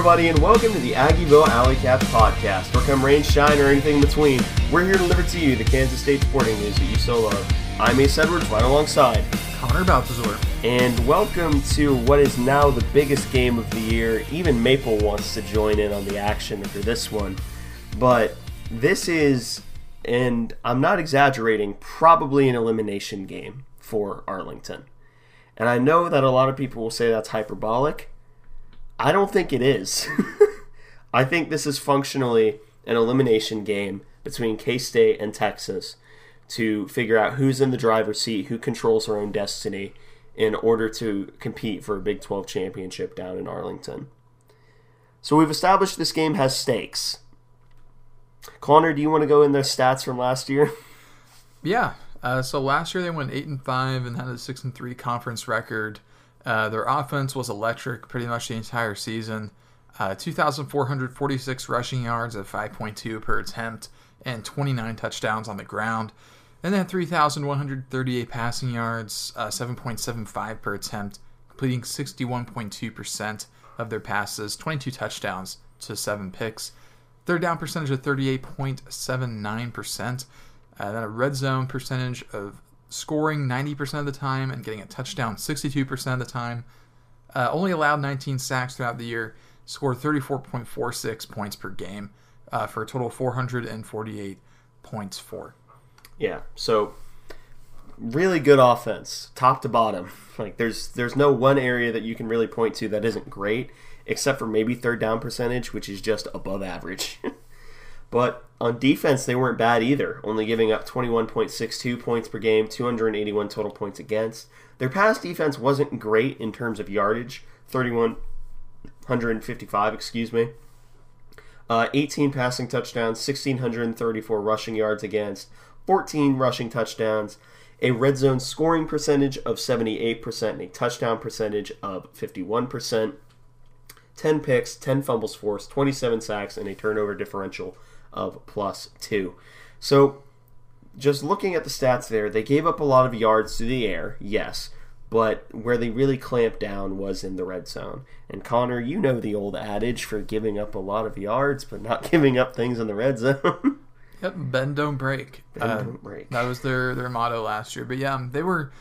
everybody, and welcome to the Aggieville Alley Cats podcast. Or come rain, shine, or anything in between, we're here to deliver to you the Kansas State sporting news that you so love. I'm Ace Edwards, right alongside. Connor Balthazar. And welcome to what is now the biggest game of the year. Even Maple wants to join in on the action for this one. But this is, and I'm not exaggerating, probably an elimination game for Arlington. And I know that a lot of people will say that's hyperbolic. I don't think it is. I think this is functionally an elimination game between K State and Texas to figure out who's in the driver's seat, who controls their own destiny in order to compete for a Big 12 championship down in Arlington. So we've established this game has stakes. Connor, do you want to go in the stats from last year? Yeah. Uh, so last year they went eight and five and had a six and three conference record. Uh, their offense was electric pretty much the entire season. Uh, 2,446 rushing yards at 5.2 per attempt and 29 touchdowns on the ground. And then 3,138 passing yards, uh, 7.75 per attempt, completing 61.2% of their passes, 22 touchdowns to 7 picks. Third down percentage of 38.79%. Uh, then a red zone percentage of scoring 90% of the time and getting a touchdown 62% of the time. Uh, only allowed 19 sacks throughout the year, scored 34.46 points per game uh, for a total of 448 points for. Yeah, so really good offense, top to bottom. Like there's there's no one area that you can really point to that isn't great, except for maybe third down percentage, which is just above average. But on defense, they weren't bad either, only giving up 21.62 points per game, 281 total points against. Their pass defense wasn't great in terms of yardage, 3,155, excuse me. Uh, 18 passing touchdowns, 1,634 rushing yards against, 14 rushing touchdowns, a red zone scoring percentage of 78%, and a touchdown percentage of 51%. 10 picks, 10 fumbles forced, 27 sacks, and a turnover differential of plus two. So, just looking at the stats there, they gave up a lot of yards to the air, yes, but where they really clamped down was in the red zone. And Connor, you know the old adage for giving up a lot of yards, but not giving up things in the red zone. yep, bend don't break. Bend uh, don't break. That was their their motto last year. But yeah, they were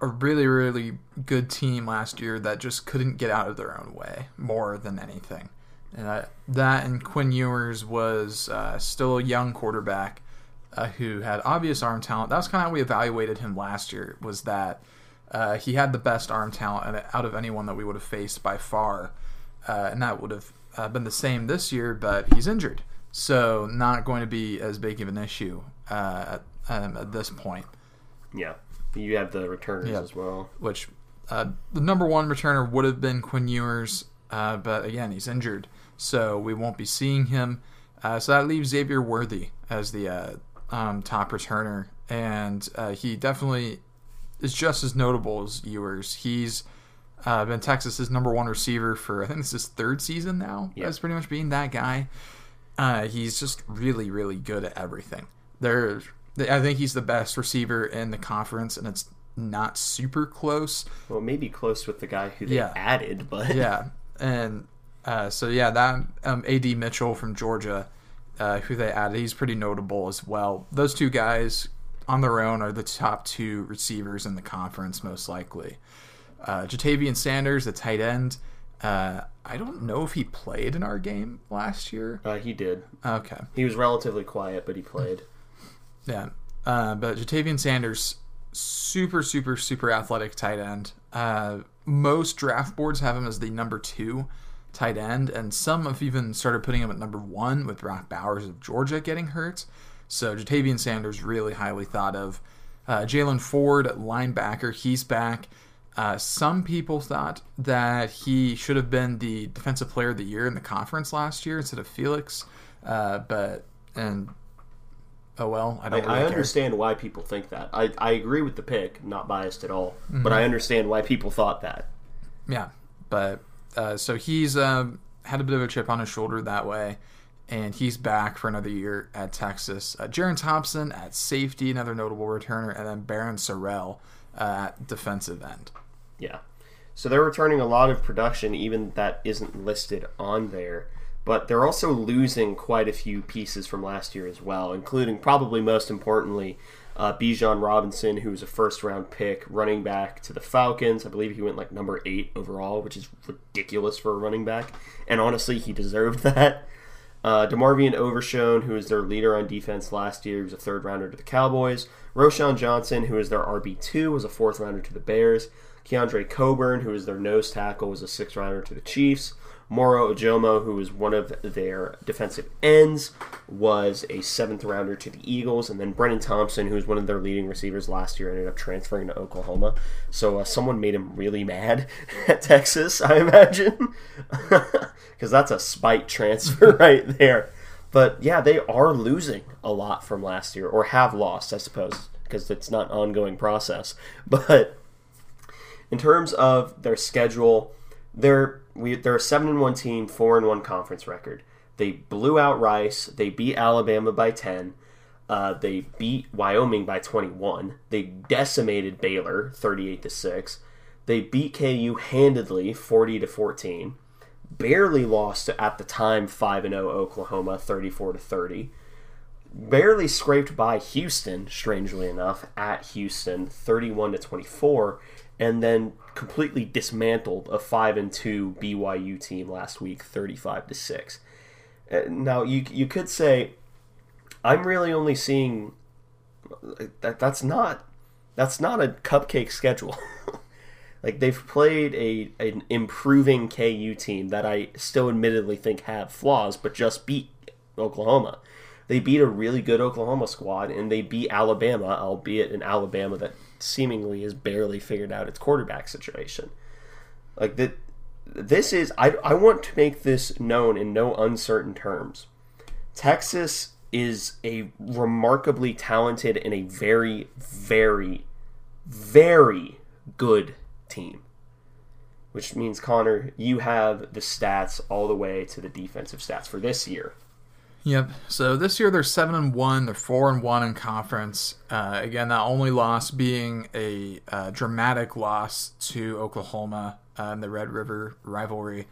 a really really good team last year that just couldn't get out of their own way more than anything. And uh, that and Quinn Ewers was uh, still a young quarterback uh, who had obvious arm talent. That was kind of how we evaluated him last year. Was that uh, he had the best arm talent out of anyone that we would have faced by far, uh, and that would have uh, been the same this year. But he's injured, so not going to be as big of an issue at, um, at this point. Yeah, you have the returners as well. Which the number one returner would have been Quinn Ewers, but again, he's injured so we won't be seeing him. Uh, so that leaves Xavier Worthy as the uh, um, top returner, and uh, he definitely is just as notable as Ewers. He's uh, been Texas's number one receiver for I think this is his third season now. Yep. As pretty much being that guy. Uh, he's just really, really good at everything. There, I think he's the best receiver in the conference, and it's not super close. Well, maybe close with the guy who they yeah. added, but yeah, and uh, so yeah, that um, AD Mitchell from Georgia, uh, who they added, he's pretty notable as well. Those two guys on their own are the top two receivers in the conference, most likely. Uh, Ja'Tavion Sanders, the tight end. Uh, I don't know if he played in our game last year. Uh, he did. Okay. He was relatively quiet, but he played. Yeah. Uh, but Ja'Tavion Sanders, super, super, super athletic tight end. Uh, most draft boards have him as the number two tight end, and some have even started putting him at number one with Brock Bowers of Georgia getting hurt. So Ja'Tavion Sanders really highly thought of. Uh, Jaylan Ford, linebacker, he's back. Uh, some people thought that he should have been the defensive player of the year in the conference last year instead of Felix, uh, but and oh well, I don't. I, really I understand why people think that. I, I agree with the pick, not biased at all, mm-hmm. but I understand why people thought that. Yeah, but uh, so he's uh, had a bit of a chip on his shoulder that way, and he's back for another year at Texas. Uh, Jerrin Thompson at safety, another notable returner, and then Barryn Sorrell uh, at defensive end. Yeah. So they're returning a lot of production, even that isn't listed on there. But they're also losing quite a few pieces from last year as well, including probably most importantly uh, Bijan Robinson, who was a first round pick, running back to the Falcons. I believe he went like number eight overall, which is ridiculous for a running back. And honestly, he deserved that. Uh, DeMarvion Overshown, who was their leader on defense last year, he was a third rounder to the Cowboys. Roschon Johnson, who is their RB2, was a fourth rounder to the Bears. Keandre Coburn, who is their nose tackle, was a sixth rounder to the Chiefs. Moro Ojomo, who was one of their defensive ends, was a seventh rounder to the Eagles, and then Brenen Thompson, who was one of their leading receivers last year, ended up transferring to Oklahoma. So uh, someone made him really mad at Texas, I imagine, because that's a spite transfer right there. But yeah, they are losing a lot from last year, or have lost, I suppose, because it's not an ongoing process. But in terms of their schedule, they're we they're a seven and one team, four and one conference record. They blew out Rice. They beat Alabama by ten. Uh, they beat Wyoming by 21. They decimated Baylor 38 to 6. They beat KU handedly 40 to 14. Barely lost to, at the time 5 0 Oklahoma 34 to 30. Barely scraped by Houston, strangely enough, at Houston 31 to 24 and then completely dismantled a five and two BYU team last week, thirty-five to six. Uh, now you you could say, I'm really only seeing that that's not that's not a cupcake schedule. like they've played a an improving KU team that I still admittedly think have flaws, but just beat Oklahoma. They beat a really good Oklahoma squad, and they beat Alabama, albeit an Alabama that seemingly has barely figured out its quarterback situation. Like that, this is I, I want to make this known in no uncertain terms. Texas is a remarkably talented and a very, very, very good team. Which means, Connor, you have the stats all the way to the defensive stats for this year. Yep. So this year they're seven and one. They're four and one in conference. Uh, again, that only loss being a uh, dramatic loss to Oklahoma uh, in the Red River rivalry.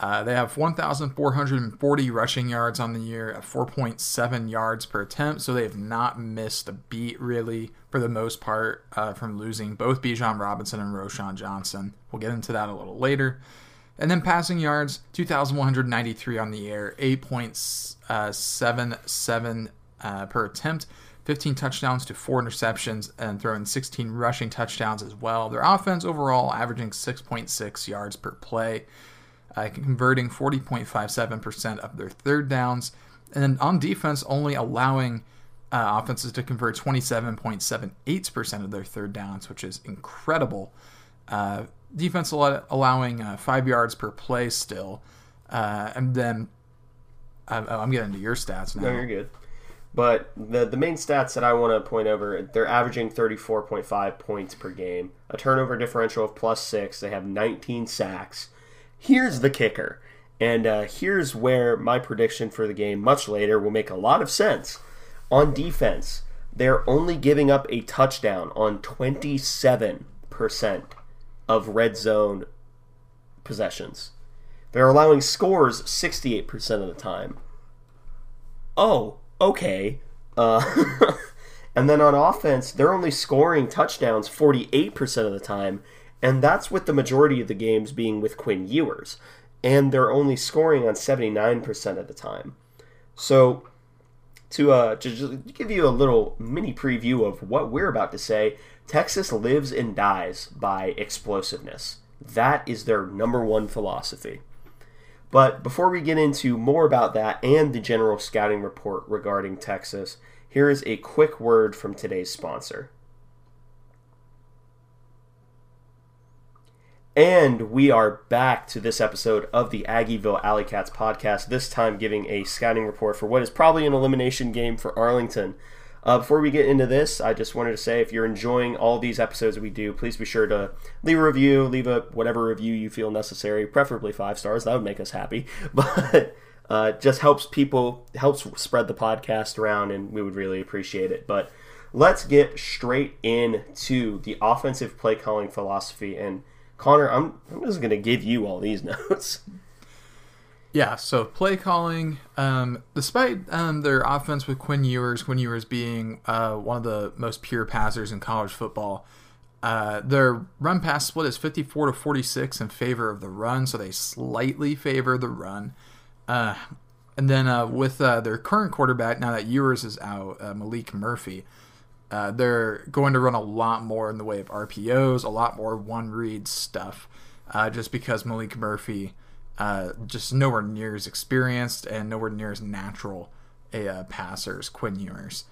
Uh, they have 1,440 rushing yards on the year at 4.7 yards per attempt, so they have not missed a beat really for the most part uh, from losing both Bijan Robinson and Roschon Johnson. We'll get into that a little later. And then passing yards, 2,193 on the air, 8.77 uh, per attempt, 15 touchdowns to four interceptions, and throwing 16 rushing touchdowns as well. Their offense overall averaging 6.6 yards per play, uh, converting 40.57% of their third downs. And then on defense, only allowing uh, offenses to convert 27.78% of their third downs, which is incredible. Uh, defense allowing uh, five yards per play still, uh, and then uh, I'm getting to your stats now. No, you're good. But the the main stats that I want to point over, they're averaging 34.5 points per game, a turnover differential of plus six. They have 19 sacks. Here's the kicker, and uh, here's where my prediction for the game much later will make a lot of sense. On defense, they're only giving up a touchdown on 27 percent of red zone possessions. They're allowing scores 68% of the time. Oh, okay. Uh, and then on offense, they're only scoring touchdowns 48% of the time, and that's with the majority of the games being with Quinn Ewers. And they're only scoring on 79% of the time. So, to, uh, to give you a little mini preview of what we're about to say, Texas lives and dies by explosiveness. That is their number one philosophy. But before we get into more about that and the general scouting report regarding Texas, here is a quick word from today's sponsor. And we are back to this episode of the Aggieville Alley Cats podcast, this time giving a scouting report for what is probably an elimination game for Arlington. Uh, before we get into this, I just wanted to say if you're enjoying all these episodes we do, please be sure to leave a review, leave a whatever review you feel necessary, preferably five stars. That would make us happy. But uh, just helps people, helps spread the podcast around, and we would really appreciate it. But let's get straight into the offensive play calling philosophy. And Connor, I'm I'm just gonna give you all these notes. Yeah, so play calling, um, despite um, their offense with Quinn Ewers, Quinn Ewers being uh, one of the most pure passers in college football, uh, their run pass split is 54 to 46 in favor of the run, so they slightly favor the run. Uh, and then uh, with uh, their current quarterback, now that Ewers is out, uh, Maalik Murphy, they're going to run a lot more in the way of RPOs, a lot more one read stuff, just because Maalik Murphy uh, just nowhere near as experienced and nowhere near as natural a uh, passer as Quinn Ewers.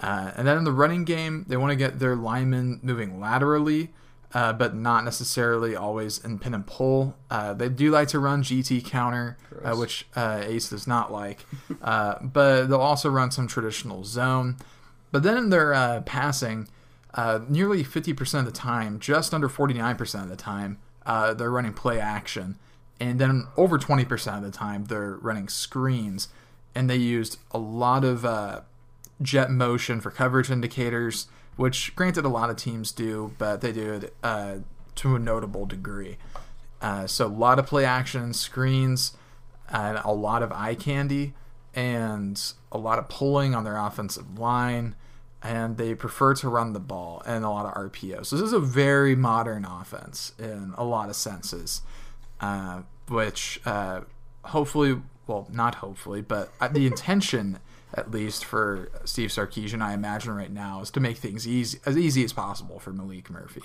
Uh, and then in the running game, they want to get their linemen moving laterally, uh, but not necessarily always in pin and pull. Uh, they do like to run GT counter, uh, which Ace does not like, but they'll also run some traditional zone. But then in their passing, nearly 50% of the time, just under 49% of the time, they're running play action and then over 20% of the time they're running screens. And they used a lot of uh, jet motion for coverage indicators which granted a lot of teams do but they do it uh, to a notable degree. Uh, so a lot of play action screens and a lot of eye candy and a lot of pulling on their offensive line and they prefer to run the ball and a lot of RPO. So this is a very modern offense in a lot of senses uh, which uh, hopefully, well, not hopefully, but uh, the intention, at least for Steve Sarkisian, I imagine right now, is to make things easy as easy as possible for Maalik Murphy.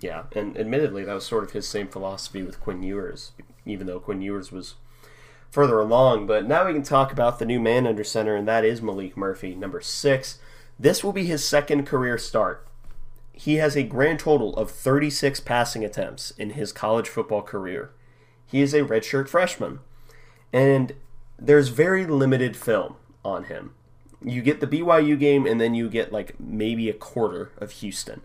Yeah, and admittedly, that was sort of his same philosophy with Quinn Ewers, even though Quinn Ewers was further along. But now we can talk about the new man under center, and that is Maalik Murphy, number six. This will be his second career start. He has a grand total of 36 passing attempts in his college football career. He is a redshirt freshman. And there's very limited film on him. You get the BYU game, and then you get like maybe a quarter of Houston.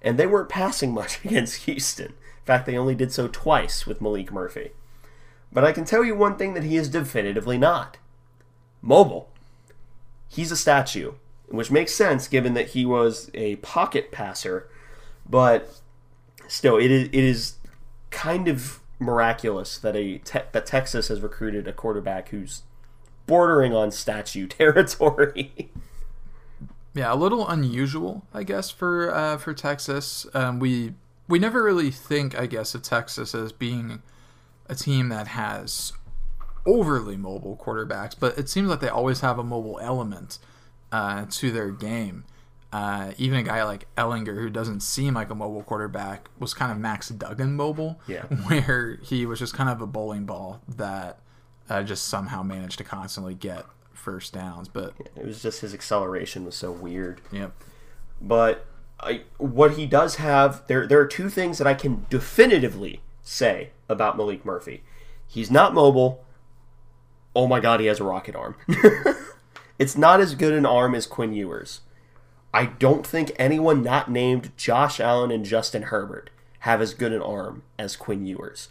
And they weren't passing much against Houston. In fact, they only did so twice with Maalik Murphy. But I can tell you one thing that he is definitively not mobile. He's a statue, which makes sense given that he was a pocket passer, but still, it is, it is kind of miraculous that a te- that Texas has recruited a quarterback who's bordering on statue territory. yeah, a little unusual, I guess, for uh, for Texas. Um, we we never really think, I guess, of Texas as being a team that has overly mobile quarterbacks, but it seems like they always have a mobile element uh, to their game. Uh, even a guy like Ehlinger, who doesn't seem like a mobile quarterback, was kind of Max Duggan mobile, yeah. where he was just kind of a bowling ball that uh, just somehow managed to constantly get first downs. But it was just his acceleration was so weird. Yep. But I, what he does have, there there are two things that I can definitively say about Maalik Murphy. He's not mobile. Oh my God, he has a rocket arm. it's not as good an arm as Quinn Ewers I don't think anyone not named Josh Allen and Justin Herbert have as good an arm as Quinn Ewers.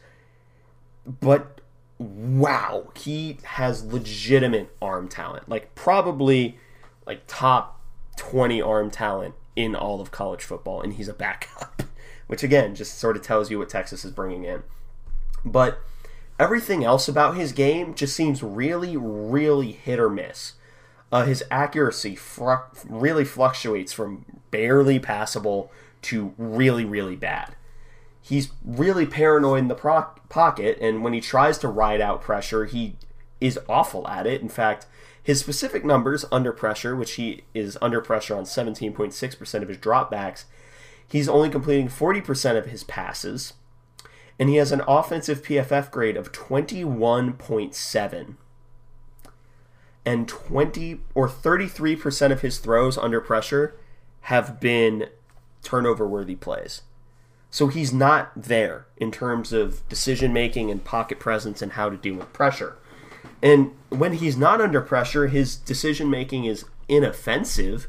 But wow, he has legitimate arm talent. Like probably like top 20 arm talent in all of college football and he's a backup, which again just sort of tells you what Texas is bringing in. But everything else about his game just seems really really hit or miss. Uh, his accuracy really fluctuates from barely passable to really, really bad. He's really paranoid in the pro- pocket, and when he tries to ride out pressure, he is awful at it. In fact, his specific numbers under pressure, which he is under pressure on 17.6% of his dropbacks, he's only completing 40% of his passes, and he has an offensive PFF grade of 21.7 and 20 or 33% of his throws under pressure have been turnover worthy plays. So he's not there in terms of decision making and pocket presence and how to deal with pressure. And when he's not under pressure, his decision making is inoffensive,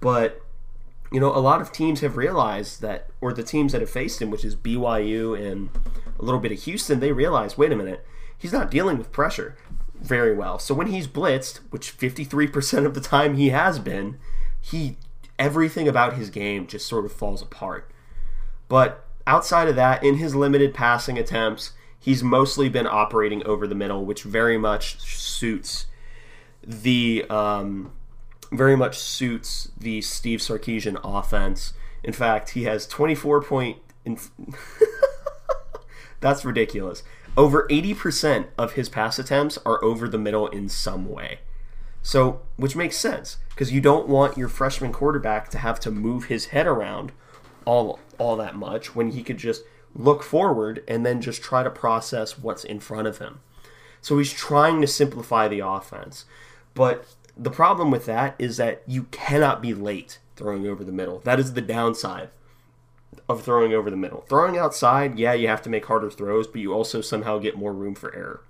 but you know, a lot of teams have realized that or the teams that have faced him, which is BYU and a little bit of Houston, they realize, wait a minute, he's not dealing with pressure very well. So when he's blitzed, which 53% of the time he has been, he everything about his game just sort of falls apart. But outside of that, in his limited passing attempts, he's mostly been operating over the middle, which very much suits the um, very much suits the Steve Sarkisian offense. In fact, he has 24 point. That's ridiculous. Over 80% of his pass attempts are over the middle in some way. So, which makes sense because you don't want your freshman quarterback to have to move his head around all all that much when he could just look forward and then just try to process what's in front of him. So he's trying to simplify the offense. But the problem with that is that you cannot be late throwing over the middle. That is the downside of throwing over the middle. Throwing outside, yeah, you have to make harder throws, but you also somehow get more room for error.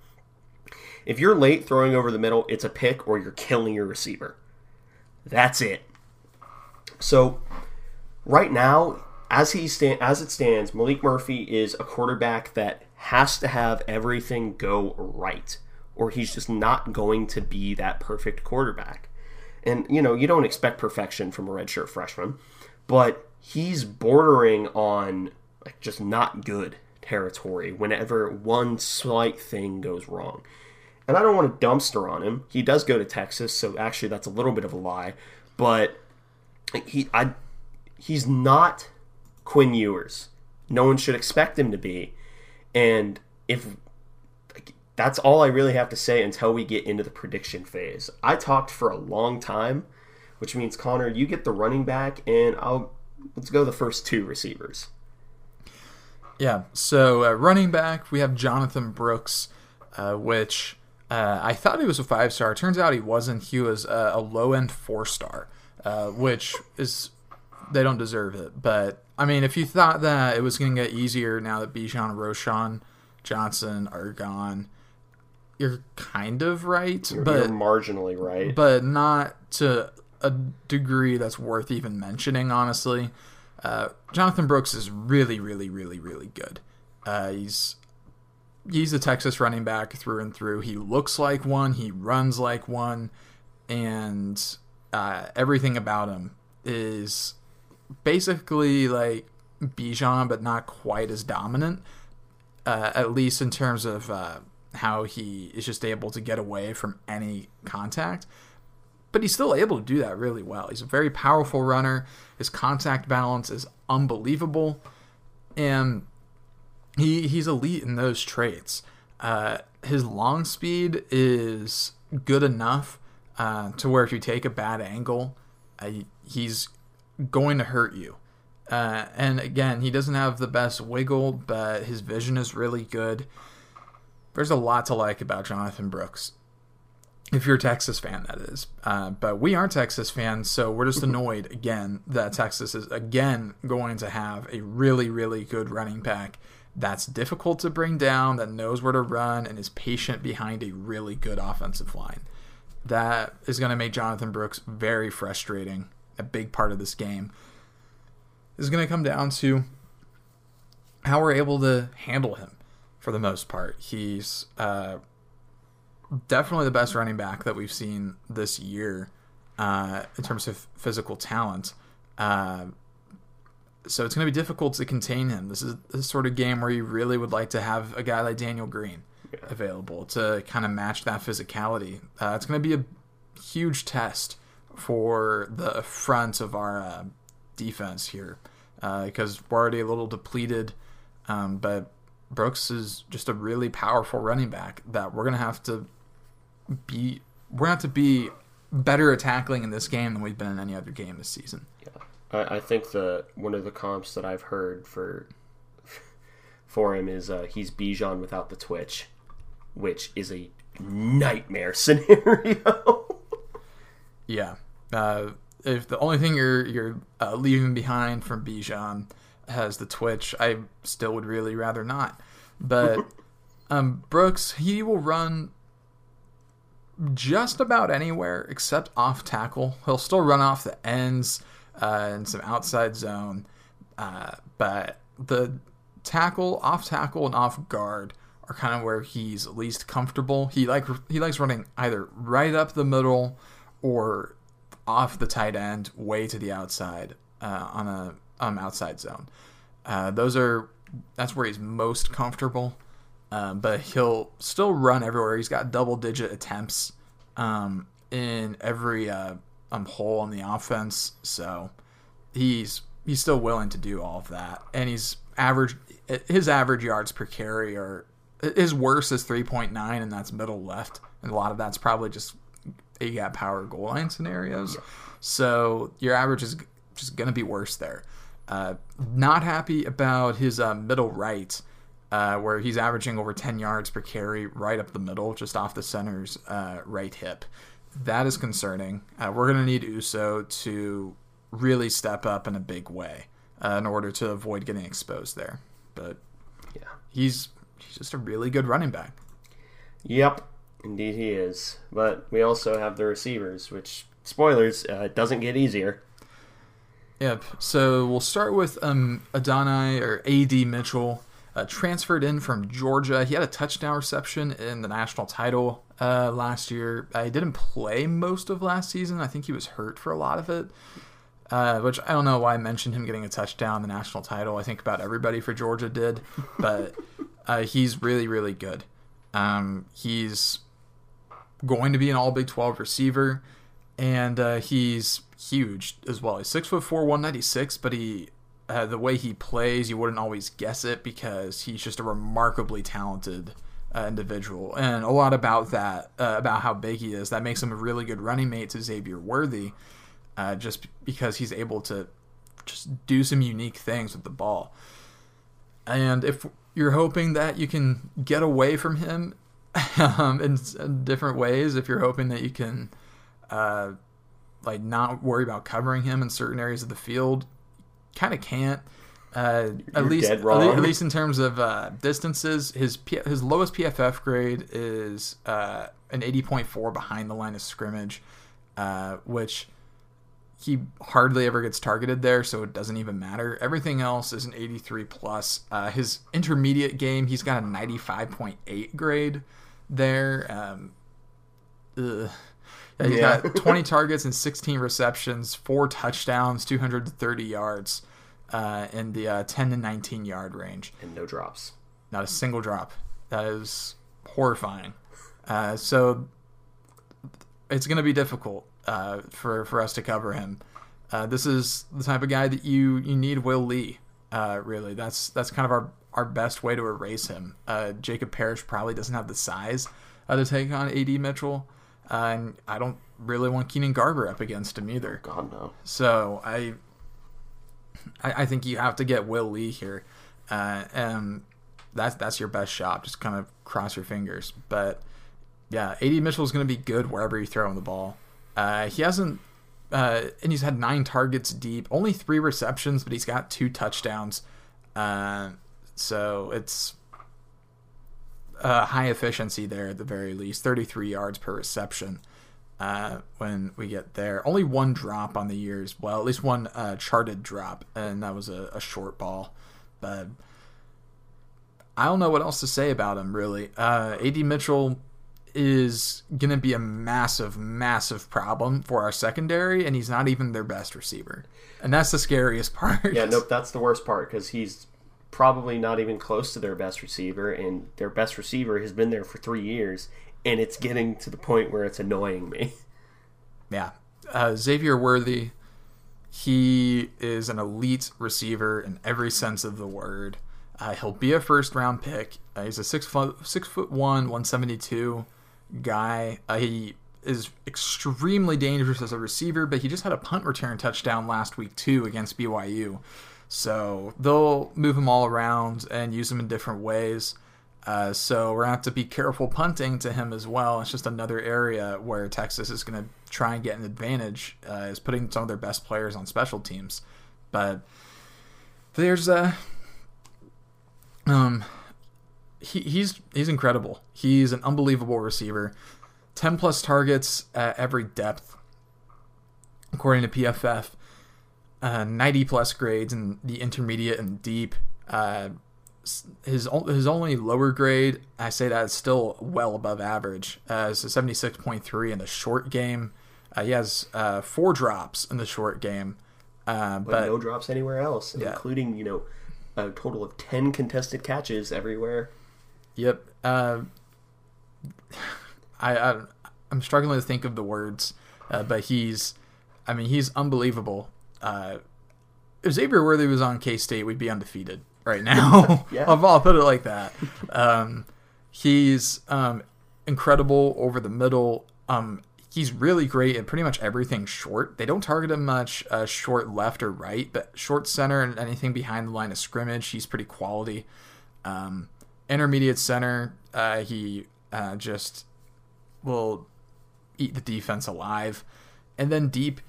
If you're late throwing over the middle, it's a pick or you're killing your receiver. That's it. So, right now, as he stand, as it stands, Maalik Murphy is a quarterback that has to have everything go right, or he's just not going to be that perfect quarterback. And you know, you don't expect perfection from a redshirt freshman, but he's bordering on like just not good territory whenever one slight thing goes wrong. And I don't want to dumpster on him. He does go to Texas, so actually that's a little bit of a lie. But he I he's not Quinn Ewers. No one should expect him to be. And if that's all I really have to say until we get into the prediction phase. I talked for a long time, which means Connor, you get the running back, and I'll let's go the first two receivers. Yeah. So uh, running back, we have Jonathan Brooks, uh, which uh, I thought he was a five star. Turns out he wasn't. He was a low end four star, uh, which is they don't deserve it. But I mean, if you thought that it was going to get easier now that Bijan, Roschon, Johnson are gone, you're kind of right. You're, but you're marginally right. But not to a degree that's worth even mentioning, honestly. Uh, Jonathan Brooks is really, really, really, really good. Uh, he's he's a Texas running back through and through. He looks like one. He runs like one, and uh, everything about him is basically like Bijan, but not quite as dominant. Uh, at least in terms of uh, how he is just able to get away from any contact but he's still able to do that really well. He's a very powerful runner. His contact balance is unbelievable, and he he's elite in those traits. Uh, his long speed is good enough uh, to where if you take a bad angle, uh, he's going to hurt you. Uh, and again, he doesn't have the best wiggle, but his vision is really good. There's a lot to like about Jonathan Brooks if you're a Texas fan, that is. Uh, but we aren't Texas fans, so we're just annoyed again that Texas is again going to have a really, really good running back that's difficult to bring down, that knows where to run, and is patient behind a really good offensive line. That is going to make Jonathan Brooks very frustrating. A big part of this game is going to come down to how we're able to handle him for the most part. He's uh, definitely the best running back that we've seen this year uh, in terms of physical talent. Uh, so it's going to be difficult to contain him. This is the sort of game where you really would like to have a guy like Daniel Green available to kind of match that physicality. Uh, it's going to be a huge test for the front of our uh, defense here because uh, we're already a little depleted, um, but Brooks is just a really powerful running back that we're going to have to be we're going to be better at tackling in this game than we've been in any other game this season. Yeah, I, I think the one of the comps that I've heard for for him is uh, he's Bijan without the twitch, which is a nightmare scenario. yeah, uh, if the only thing you're you're uh, leaving behind from Bijan has the twitch, I still would really rather not. But um, Brooks, he will run just about anywhere except off tackle. He'll still run off the ends uh, and some outside zone, uh, but the tackle, off tackle, and off guard are kind of where he's least comfortable. He like he likes running either right up the middle or off the tight end, way to the outside uh, on a um, outside zone. Uh, those are that's where he's most comfortable. Uh, but he'll still run everywhere. He's got double digit attempts um, in every uh, um, hole on the offense, so he's he's still willing to do all of that. And he's average his average yards per carry are his worst is three point nine, and that's middle left, and a lot of that's probably just a gap power goal line scenarios. Yeah. So your average is just going to be worse there. Uh, not happy about his uh, middle right, uh, where he's averaging over 10 yards per carry right up the middle, just off the center's uh, right hip. That is concerning. Uh, we're going to need Uso to really step up in a big way uh, in order to avoid getting exposed there. But yeah, he's he's just a really good running back. Yep, indeed he is. But we also have the receivers, which spoilers, uh, doesn't get easier. Yep. So we'll start with um, Adonai or AD Mitchell, uh, transferred in from Georgia. He had a touchdown reception in the national title uh, last year. I didn't play most of last season. I think he was hurt for a lot of it. Uh, which I don't know why I mentioned him getting a touchdown, the national title. I think about everybody for Georgia did, but uh, he's really, really good. Um, he's going to be an All Big 12 receiver and uh, he's huge as well. He's six foot four, one ninety six, but he uh, the way he plays, you wouldn't always guess it because he's just a remarkably talented uh, individual, and a lot about that uh, about how big he is that makes him a really good running mate to Xavier Worthy, uh, just because he's able to just do some unique things with the ball. And if you're hoping that you can get away from him um, in, in different ways, if you're hoping that you can uh, like not worry about covering him in certain areas of the field. Kind of can't. Uh, at least, at least in terms of uh, distances, his P- his lowest PFF grade is uh, an eighty point four behind the line of scrimmage, uh, which he hardly ever gets targeted there, so it doesn't even matter. Everything else is an eighty three plus. Uh, his intermediate game, he's got a ninety five point eight grade there. Um, he's yeah. got 20 targets and 16 receptions, four touchdowns, 230 yards uh, in the uh, 10 to 19 yard range. And no drops. Not a single drop. That is horrifying. Uh, so it's going to be difficult uh, for, for us to cover him. Uh, this is the type of guy that you, you need Will Lee, uh, really. That's that's kind of our, our best way to erase him. Jacob Parrish probably doesn't have the size to take on AD Mitchell. And I don't really want Keenan Garber up against him either. God no. So I, I, I think you have to get Will Lee here, uh, and that's that's your best shot. Just kind of cross your fingers. But yeah, AD Mitchell is going to be good wherever you throw him the ball. Uh, he hasn't, uh, and he's had nine targets deep, only three receptions, but he's got two touchdowns. Uh, so it's uh, high efficiency there at the very least 33 yards per reception uh, when we get there. Only one drop on the years, well, at least one uh, charted drop, and that was a, a, short ball. But I don't know what else to say about him, really. Uh, AD Mitchell is going to be a massive, massive problem for our secondary, and he's not even their best receiver. And that's the scariest part. Yeah, nope, that's the worst part because he's probably not even close to their best receiver, and their best receiver has been there for three years, and it's getting to the point where it's annoying me. Yeah. Uh, Xavier Worthy, he is an elite receiver in every sense of the word. Uh, he'll be a first round pick. Uh, he's a six foot six foot one, one seventy two guy. Uh, he is extremely dangerous as a receiver, but he just had a punt return touchdown last week too against BYU. So they'll move him all around and use him in different ways. Uh, so we're gonna have to be careful punting to him as well. It's just another area where Texas is gonna try and get an advantage, uh, is putting some of their best players on special teams. But there's a uh, um he, he's he's incredible. He's an unbelievable receiver. Ten plus targets at every depth, according to PFF uh, 90 plus grades in the intermediate and deep. Uh, his his only lower grade, I say that is still well above average. Uh, it's a 76.3 in the short game. Uh, he has uh, four drops in the short game, uh, but, but, no drops anywhere else, yeah. including you know a total of 10 contested catches everywhere. Yep. Uh, I, I I'm struggling to think of the words, uh, but he's, I mean, he's unbelievable. Uh, if Xavier Worthy was on K State, we'd be undefeated right now. Yeah. I'll, I'll put it like that. Um, he's um, incredible over the middle. Um, he's really great at pretty much everything short. They don't target him much uh, short left or right, but short center and anything behind the line of scrimmage, he's pretty quality. Um, intermediate center, uh, he uh, just will eat the defense alive. And then deep,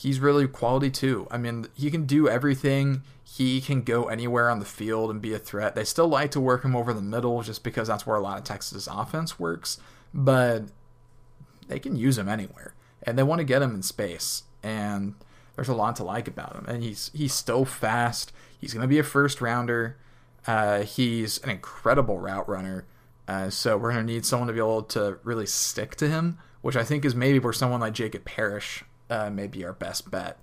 he's really quality too. I mean, he can do everything. He can go anywhere on the field and be a threat. They still like to work him over the middle just because that's where a lot of Texas offense works, but they can use him anywhere. And they want to get him in space. And there's a lot to like about him. And he's he's so fast. He's going to be a first rounder. Uh, he's an incredible route runner. Uh, so we're going to need someone to be able to really stick to him, which I think is maybe where someone like Jacob Parrish uh, may be our best bet.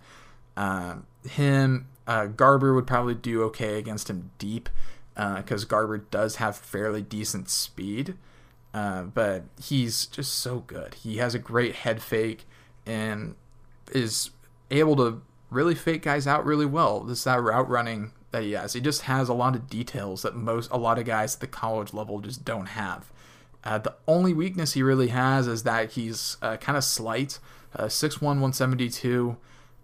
Um, him, uh, Garber would probably do okay against him deep because Garber does have fairly decent speed. Uh, but he's just so good. He has a great head fake and is able to really fake guys out really well. This that route running that he has. He just has a lot of details that most a lot of guys at the college level just don't have. Uh, the only weakness he really has is that he's uh, kind of slight, uh, 6'1", 172.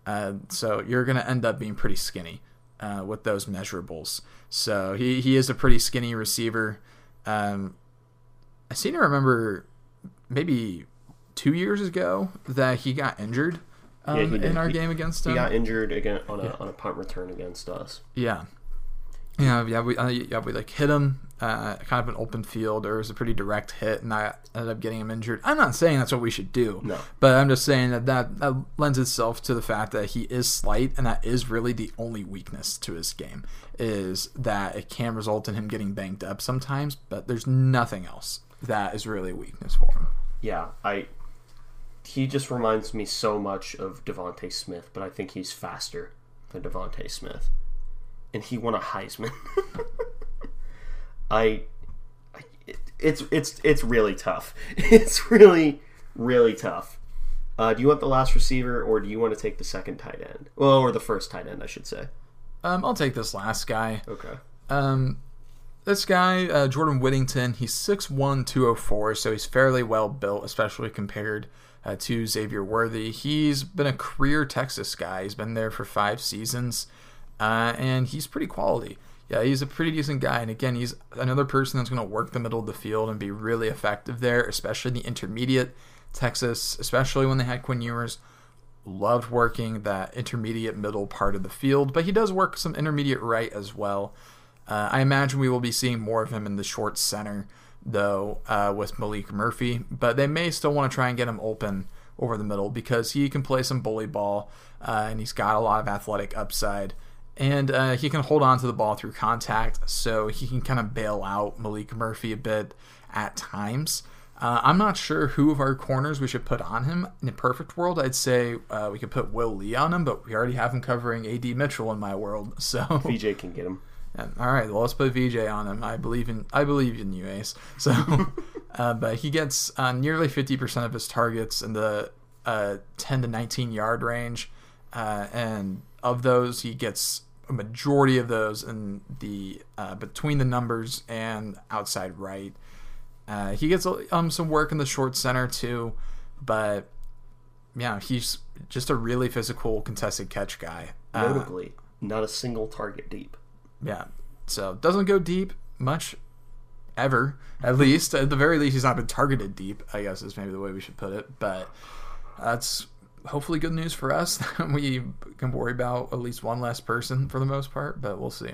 Uh, so you're going to end up being pretty skinny uh, with those measurables. So he, he is a pretty skinny receiver. Um, I seem to remember maybe two years ago that he got injured um, Yeah, he in our He- game against He got injured again on a, on a punt return against us. Yeah. Yeah, yeah, we uh, yeah we like hit him, uh, kind of an open field. or it was a pretty direct hit, and I ended up getting him injured. I'm not saying that's what we should do, No. but I'm just saying that, that that lends itself to the fact that he is slight, and that is really the only weakness to his game is that it can result in him getting banged up sometimes. But there's nothing else that is really a weakness for him. Yeah, I. He just reminds me so much of DeVonta Smith, but I think he's faster than DeVonta Smith, and he won a Heisman. I, I it, it's it's it's really tough. It's really really tough. Uh, do you want the last receiver, or do you want to take the second tight end? Well, or the first tight end, I should say. Um, I'll take this last guy. Okay. Um, this guy, uh, Jordan Whittington, he's 6'1", 204, so he's fairly well built, especially compared uh, to Xavier Worthy. He's been a career Texas guy. He's been there for five seasons, uh, and he's pretty quality. Yeah, he's a pretty decent guy. And again, he's another person that's going to work the middle of the field and be really effective there, especially in the intermediate. Texas, especially when they had Quinn Ewers, loved working that intermediate middle part of the field, but he does work some intermediate right as well. Uh, I imagine we will be seeing more of him in the short center, though, uh, with Maalik Murphy, but they may still want to try and get him open over the middle because he can play some bully ball uh, and he's got a lot of athletic upside. And uh, he can hold on to the ball through contact, so he can kind of bail out Maalik Murphy a bit at times. Uh, I'm not sure who of our corners we should put on him. In a perfect world, I'd say uh, we could put Will Lee on him, but we already have him covering AD Mitchell in my world. So, VJ can get him. and, all right, well, let's put VJ on him. I believe in I believe in you, Ace. So, uh, but he gets uh, nearly 50% of his targets in the uh, 10 to 19 yard range, uh, and of those, he gets a majority of those in the uh, between the numbers and outside right. Uh, he gets um, some work in the short center too, but yeah, he's just a really physical contested catch guy. Uh, Notably, not a single target deep. yeah, so doesn't go deep much ever. At least, at the very least, he's not been targeted deep. I guess is maybe the way we should put it. But that's hopefully good news for us. we can worry about at least one less person for the most part, but we'll see.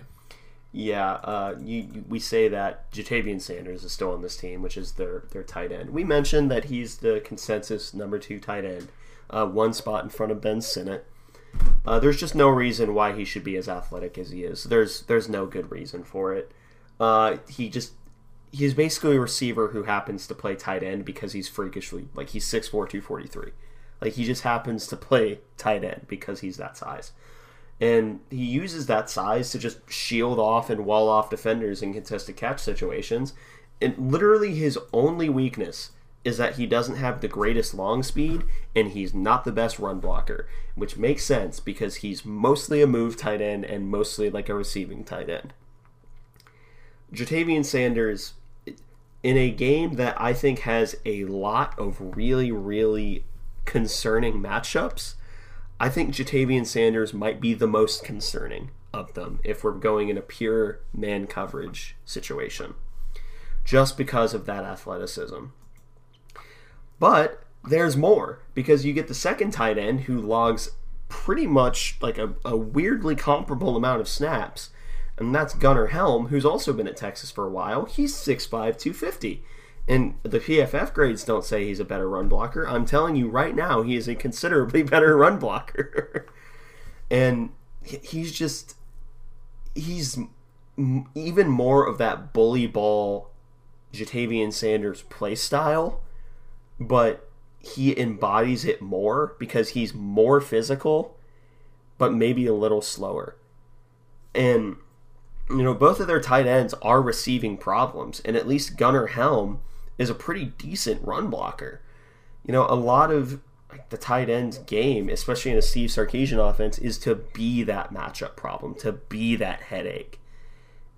Yeah, uh, you, you, we say that Ja'Tavion Sanders is still on this team, which is their their tight end. We mentioned that he's the consensus number two tight end, uh, one spot in front of Ben Sinnott. Uh, there's just no reason why he should be as athletic as he is. There's there's no good reason for it. Uh, he just he's basically a receiver who happens to play tight end because he's freakishly like he's 6'4", 243. Like he just happens to play tight end because he's that size And he uses that size to just shield off and wall off defenders in contested catch situations. And literally his only weakness is that he doesn't have the greatest long speed and he's not the best run blocker, which makes sense because he's mostly a move tight end and mostly like a receiving tight end. Ja'Tavion Sanders, in a game that I think has a lot of really, really concerning matchups, I think Ja'Tavion Sanders might be the most concerning of them if we're going in a pure man coverage situation, just because of that athleticism. But there's more because you get the second tight end who logs pretty much like a, a weirdly comparable amount of snaps, and that's Gunnar Helm, who's also been at Texas for a while. He's 6'5, 250. And the PFF grades don't say he's a better run blocker. I'm telling you right now, he is a considerably better run blocker. and he's just, he's even more of that bully ball Ja'Tavion Sanders play style, but he embodies it more because he's more physical, but maybe a little slower. And, you know, both of their tight ends are receiving problems, and at least Gunnar Helm is a pretty decent run blocker. You know, a lot of like, the tight end's game, especially in a Steve Sarkisian offense, is to be that matchup problem, to be that headache.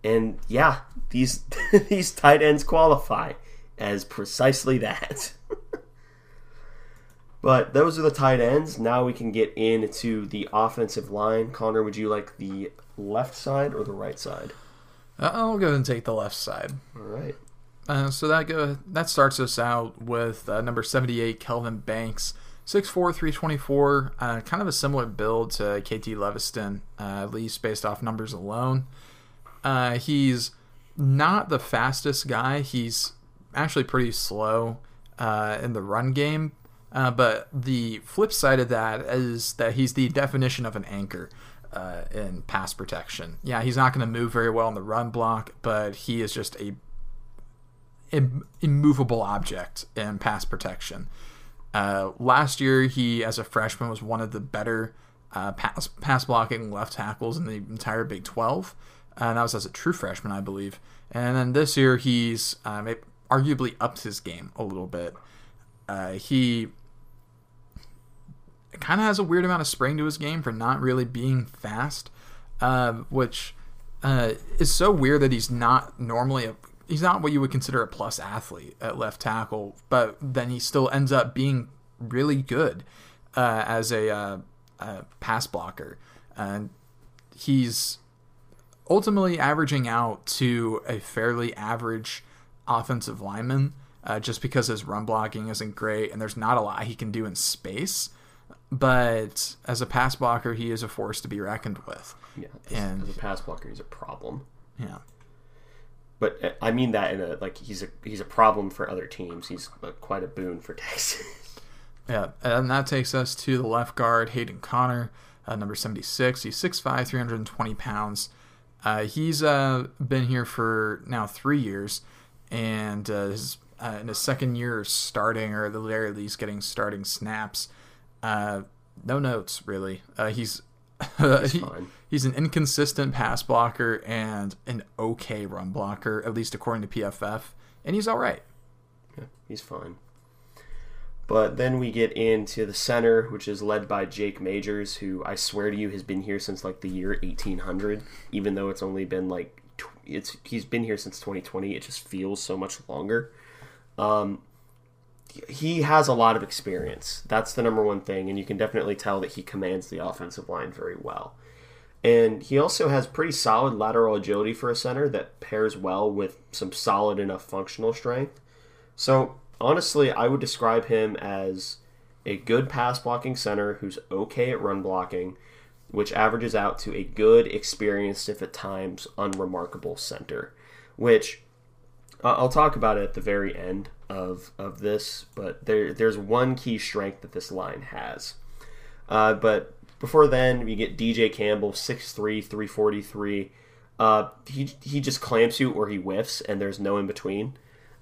And yeah, these these tight ends qualify as precisely that. but those are the tight ends. Now we can get into the offensive line. Connor, would you like the left side or the right side? Uh, I'll go and take the left side. All right. Uh, so that go that starts us out with uh, number 78, Kelvin Banks. 6'4", 324, uh, kind of a similar build to KT Leveston, uh, at least based off numbers alone. Uh, he's not the fastest guy. He's actually pretty slow uh, in the run game. but the flip side of that is that he's the definition of an anchor. in pass protection, yeah, he's not going to move very well in the run block, but he is just a immovable object in pass protection. Uh, last year, he, as a freshman, was one of the better uh, pass, pass blocking left tackles in the entire Big 12. Uh, and that was as a true freshman, I believe. And then this year, he's um, arguably upped his game a little bit. Uh, he kind of has a weird amount of spring to his game for not really being fast, uh, which uh, is so weird that he's not normally a he's not what you would consider a plus athlete at left tackle, but then he still ends up being really good uh, as a, uh, a, pass blocker, and he's ultimately averaging out to a fairly average offensive lineman. Uh, just because his run blocking isn't great and there's not a lot he can do in space, but as a pass blocker, he is a force to be reckoned with. Yeah, and as a pass blocker, he's a problem. Yeah, but uh, I mean that in a like he's a he's a problem for other teams. He's quite a boon for Texas. Yeah, and that takes us to the left guard, Hayden Conner, uh, number 76. He's 6'5", 320 pounds. Uh, he's uh, been here for now three years, and uh, his, uh, in his second year starting, or at the very least getting starting snaps. no notes, really. he's he's, he, he's an inconsistent pass blocker and an okay run blocker, at least according to PFF, and he's all right. Yeah, he's fine. But then we get into the center, which is led by Jake Majors, who I swear to you has been here since like the year 1800, even though it's only been like it's he's been here since 2020. It just feels so much longer. Um, he has a lot of experience. That's the number one thing, and you can definitely tell that he commands the offensive line very well. And he also has pretty solid lateral agility for a center that pairs well with some solid enough functional strength. So, honestly, I would describe him as a good pass blocking center who's okay at run blocking, which averages out to a good, experienced, if at times unremarkable center, which I'll talk about at the very end of of this, but there there's one key strength that this line has. Uh, but before then, we get DJ Campbell, 6'3", 343. Uh, he he just clamps you or he whiffs, and there's no in between.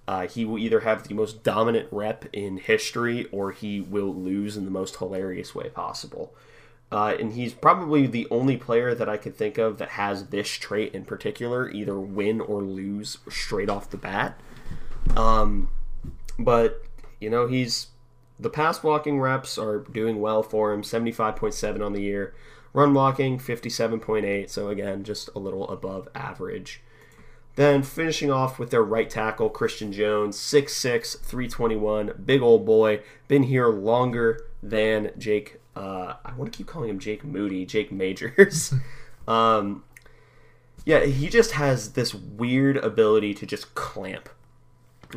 Uh, he will either have the most dominant rep in history, or he will lose in the most hilarious way possible. Uh, and he's probably the only player that I could think of that has this trait in particular, either win or lose straight off the bat. Um, but you know, he's the pass blocking reps are doing well for him 75.7 on the year. Run blocking 57.8 so again just a little above average. Then finishing off with their right tackle christian jones 6'6 321 big old boy. Been here longer than jake uh, i want to keep calling him jake moody jake majors. Um, yeah he just has this weird ability to just clamp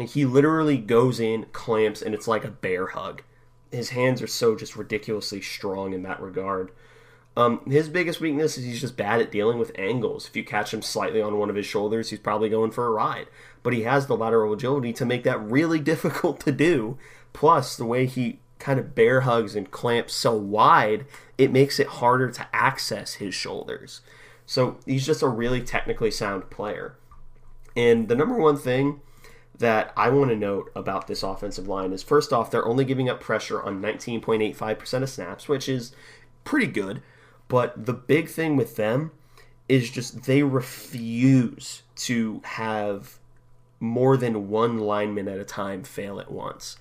he literally goes in, clamps, and it's like a bear hug. His hands are so just ridiculously strong in that regard. Um, his biggest weakness is he's just bad at dealing with angles. If you catch him slightly on one of his shoulders, he's probably going for a ride. But he has the lateral agility to make that really difficult to do. Plus, the way he kind of bear hugs and clamps so wide, it makes it harder to access his shoulders. So he's just a really technically sound player. And the number one thing that I want to note about this offensive line is first off, they're only giving up pressure on 19.85% of snaps, which is pretty good. But the big thing with them is just they refuse to have more than one lineman at a time fail at once,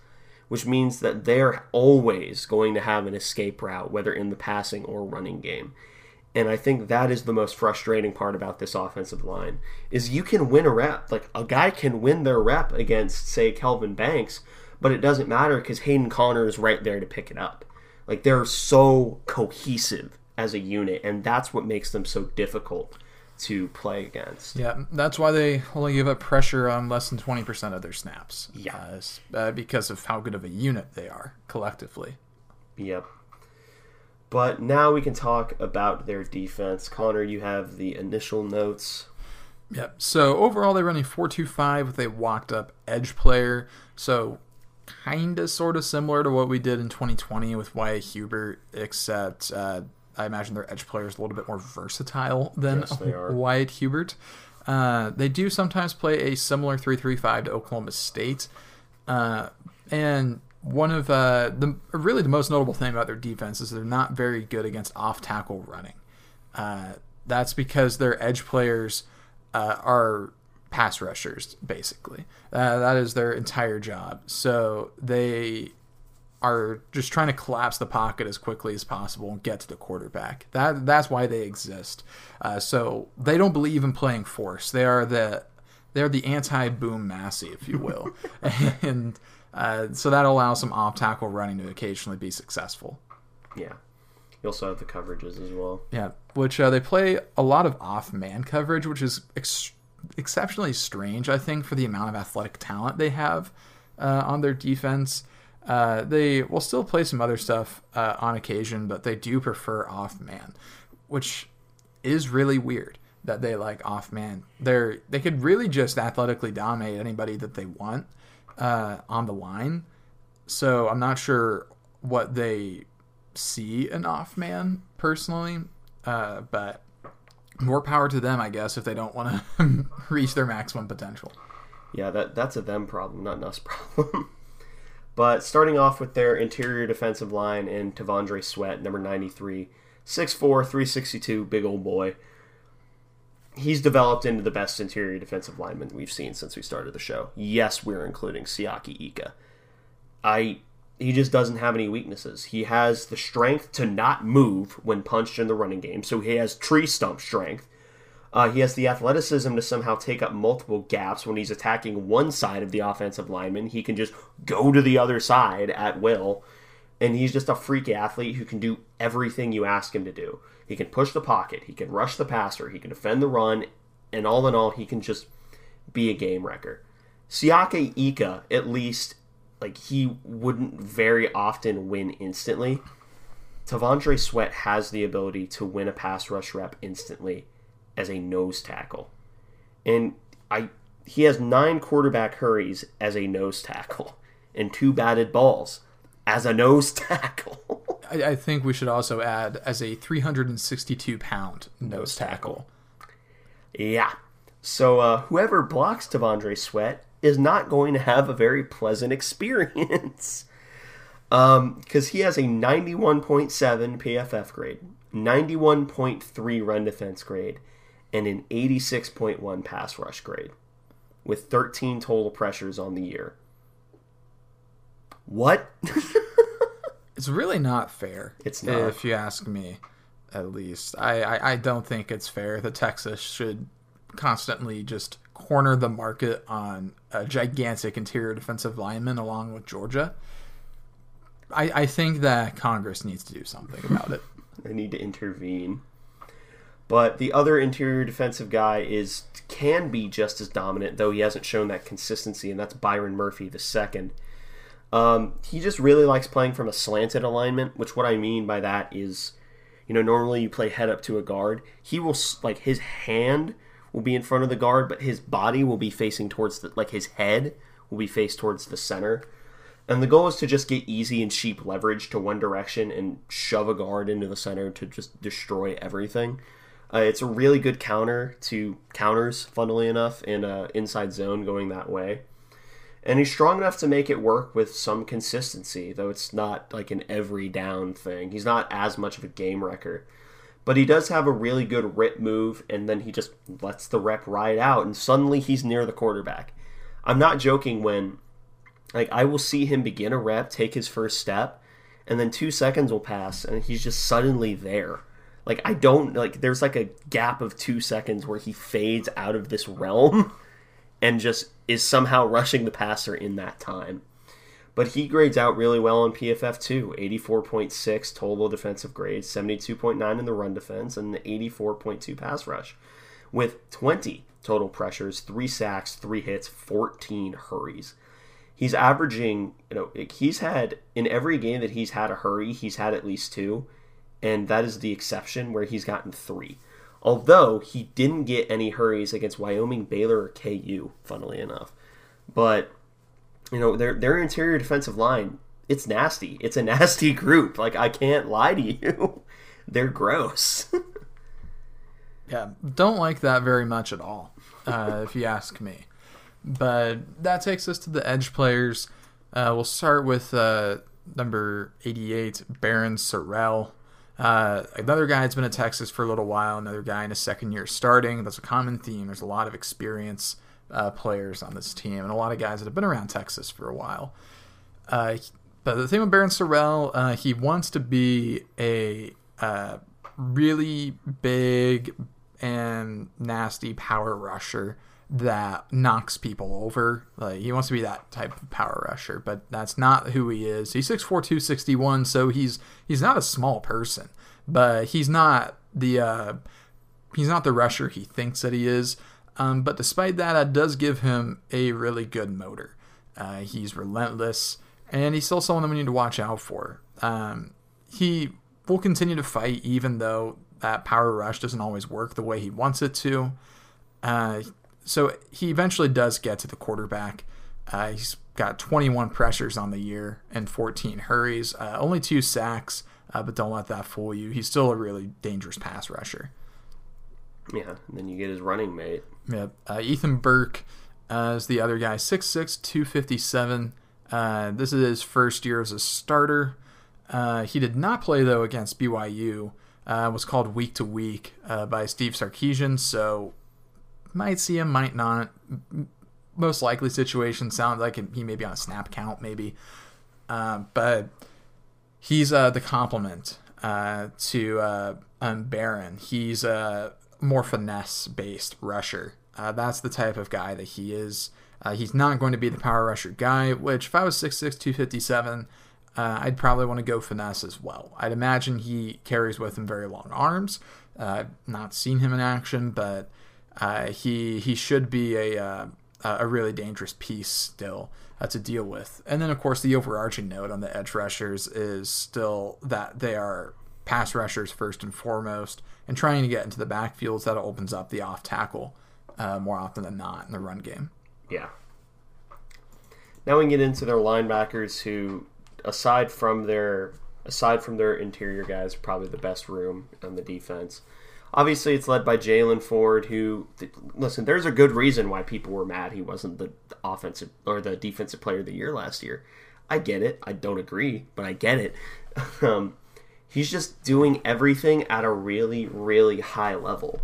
which means that they're always going to have an escape route, whether in the passing or running game. And I think that is the most frustrating part about this offensive line is you can win a rep. Like a guy can win their rep against, say, Kelvin Banks, but it doesn't matter because Hayden Conner is right there to pick it up. Like they're so cohesive as a unit, and that's what makes them so difficult to play against. Yeah, that's why they only give up pressure on less than 20% of their snaps. Yeah. Uh, uh, because of how good of a unit they are collectively. Yep. But now we can talk about their defense. Connor, you have the initial notes. Yep. So overall, they're running four-two-five with a walked up edge player. So kind of, sort of similar to what we did in 2020 with Wyatt Hubert, except uh, I imagine their edge player is a little bit more versatile than Yes. Wyatt Hubert. Uh, they do sometimes play a similar three-three-five to Oklahoma State. Uh, and one of uh, the really the most notable thing about their defense is they're not very good against off tackle running. Uh, that's because their edge players uh, are pass rushers, basically. Uh, that is their entire job. So they are just trying to collapse the pocket as quickly as possible and get to the quarterback. That that's why they exist. Uh, so they don't believe in playing force. They are the they're the anti-boom Massey, if you will, and uh, so that allows some off tackle running to occasionally be successful. Yeah. You also have the coverages as well. Yeah, which uh, they play a lot of off man coverage, which is ex- exceptionally strange, I think, for the amount of athletic talent they have uh, on their defense. Uh, they will still play some other stuff uh, on occasion, but they do prefer off man, which is really weird that they like off man. They're they could really just athletically dominate anybody that they want uh, on the line. So I'm not sure what they see an off man personally, uh, but more power to them, I guess, if they don't want to reach their maximum potential. Yeah, that that's a them problem, not an us problem. but starting off with their interior defensive line in T'Vondre Sweat, number 93, 6'4", 362, big old boy. He's developed into the best interior defensive lineman we've seen since we started the show. Yes, we're including Siaki Ika. I he just doesn't have any weaknesses. He has the strength to not move when punched in the running game, so he has tree stump strength. Uh, he has the athleticism to somehow take up multiple gaps when he's attacking one side of the offensive lineman. He can just go to the other side at will. And he's just a freak athlete who can do everything you ask him to do. He can push the pocket, he can rush the passer, he can defend the run, and all in all, he can just be a game wrecker. Siaki Ika, at least, like he wouldn't very often win instantly. T'Vondre Sweat has the ability to win a pass rush rep instantly as a nose tackle. And I he has nine quarterback hurries as a nose tackle and two batted balls as a nose tackle. I, I think we should also add as a 362 pound nose tackle. yeah. So uh, whoever blocks T'Vondre Sweat is not going to have a very pleasant experience. Because he has a 91.7 PFF grade, 91.3 run defense grade, and an 86.1 pass rush grade, with 13 total pressures on the year. What? It's really not fair. It's not. If you ask me, at least. I, I, I don't think it's fair that Texas should constantly just corner the market on a gigantic interior defensive lineman along with Georgia. I, I think that Congress needs to do something about it. They need to intervene. But the other interior defensive guy is can be just as dominant, though he hasn't shown that consistency, and that's Byron Murphy the second. Um, he just really likes playing from a slanted alignment, which what I mean by that is, you know, normally you play head up to a guard. He will like his hand will be in front of the guard, but his body will be facing towards the like his head will be faced towards the center. And the goal is to just get easy and cheap leverage to one direction and shove a guard into the center to just destroy everything. Uh, it's a really good counter to counters, funnily enough, in a inside zone going that way. And he's strong enough to make it work with some consistency, though it's not like an every down thing. He's not as much of a game wrecker. But he does have a really good rip move, and then he just lets the rep ride out, and suddenly he's near the quarterback. I'm not joking when, like, I will see him begin a rep, take his first step, and then two seconds will pass, and he's just suddenly there. Like, I don't, like, there's like a gap of two seconds where he fades out of this realm and just is somehow rushing the passer in that time. But he grades out really well on PFF too 84.6 total defensive grades, 72.9 in the run defense, and 84.2 pass rush, with 20 total pressures, 3 sacks, 3 hits, 14 hurries. He's averaging, you know, he's had, in every game that he's had a hurry, he's had at least two, and that is the exception where he's gotten three. Although he didn't get any hurries against Wyoming, Baylor, or KU, funnily enough. But you know, their their interior defensive line, it's nasty. It's a nasty group. Like I can't lie to you. They're gross. yeah, don't like that very much at all, uh, if you ask me. But that takes us to the edge players. Uh, we'll start with uh, number 88, Barryn Sorrell. Uh, another guy that's been at Texas for a little while, another guy in his second year starting. That's a common theme. There's a lot of experience uh, players on this team and a lot of guys that have been around Texas for a while. Uh, but the thing with Barryn Sorrell, uh, he wants to be a uh, really big and nasty power rusher that knocks people over. Like he wants to be that type of power rusher, but that's not who he is. He's 6'4", 261, so he's he's not a small person, but he's not the uh, he's not the rusher he thinks that he is. Um, but despite that, that does give him a really good motor. Uh, he's relentless, and he's still someone that we need to watch out for. Um, he will continue to fight even though that power rush doesn't always work the way he wants it to. Uh, so he eventually does get to the quarterback. Uh, he's got 21 pressures on the year and 14 hurries, uh, only two sacks, uh, but don't let that fool you. He's still a really dangerous pass rusher. Yeah, and then you get his running mate. Yep. Uh, Ethan Burke uh, is the other guy, 6'6, 257. Uh, this is his first year as a starter. he did not play, though, against BYU. was called week to week by Steve Sarkisian, so might see him, might not. Most likely situation sounds like he may be on a snap count, maybe. Uh, but he's uh, the complement uh, to uh, Barryn. He's a more finesse based rusher. Uh, that's the type of guy that he is. Uh, he's not going to be the power rusher guy, which if I was 6'6, 257, uh, I'd probably want to go finesse as well. I'd imagine he carries with him very long arms. Uh, not seen him in action, but uh, he he should be a uh, a really dangerous piece still uh, to deal with. And then of course the overarching note on the edge rushers is still that they are pass rushers first and foremost, and trying to get into the backfields that opens up the off tackle uh, more often than not in the run game. Yeah. Now we get into their linebackers, who, aside from their aside from their interior guys, probably the best room on the defense. Obviously, it's led by Jaylan Ford, who, listen, there's a good reason why people were mad he wasn't the offensive or the defensive player of the year last year. I get it. I don't agree, but I get it. um, he's just doing everything at a really, really high level.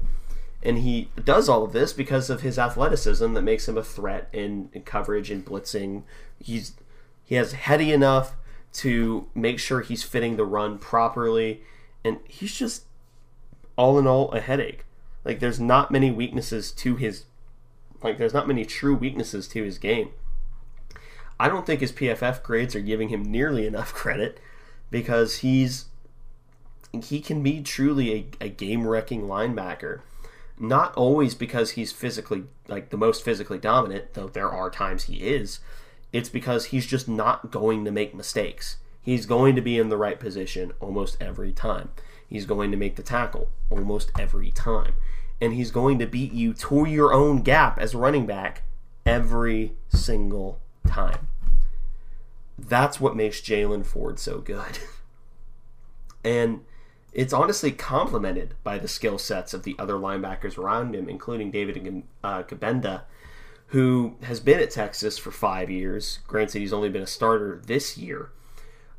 And he does all of this because of his athleticism that makes him a threat in, in coverage and blitzing. He's he has heady enough to make sure he's fitting the run properly, and he's just all in all a headache. Like there's not many weaknesses to his like there's not many true weaknesses to his game. I don't think his PFF grades are giving him nearly enough credit because he's he can be truly a, a game wrecking linebacker. Not always because he's physically like the most physically dominant, though there are times he is. It's because he's just not going to make mistakes. He's going to be in the right position almost every time. He's going to make the tackle almost every time. And he's going to beat you to your own gap as running back every single time. That's what makes Jaylan Ford so good. and it's honestly complemented by the skill sets of the other linebackers around him, including David uh, Gbenda, who has been at Texas for five years. Granted, he's only been a starter this year.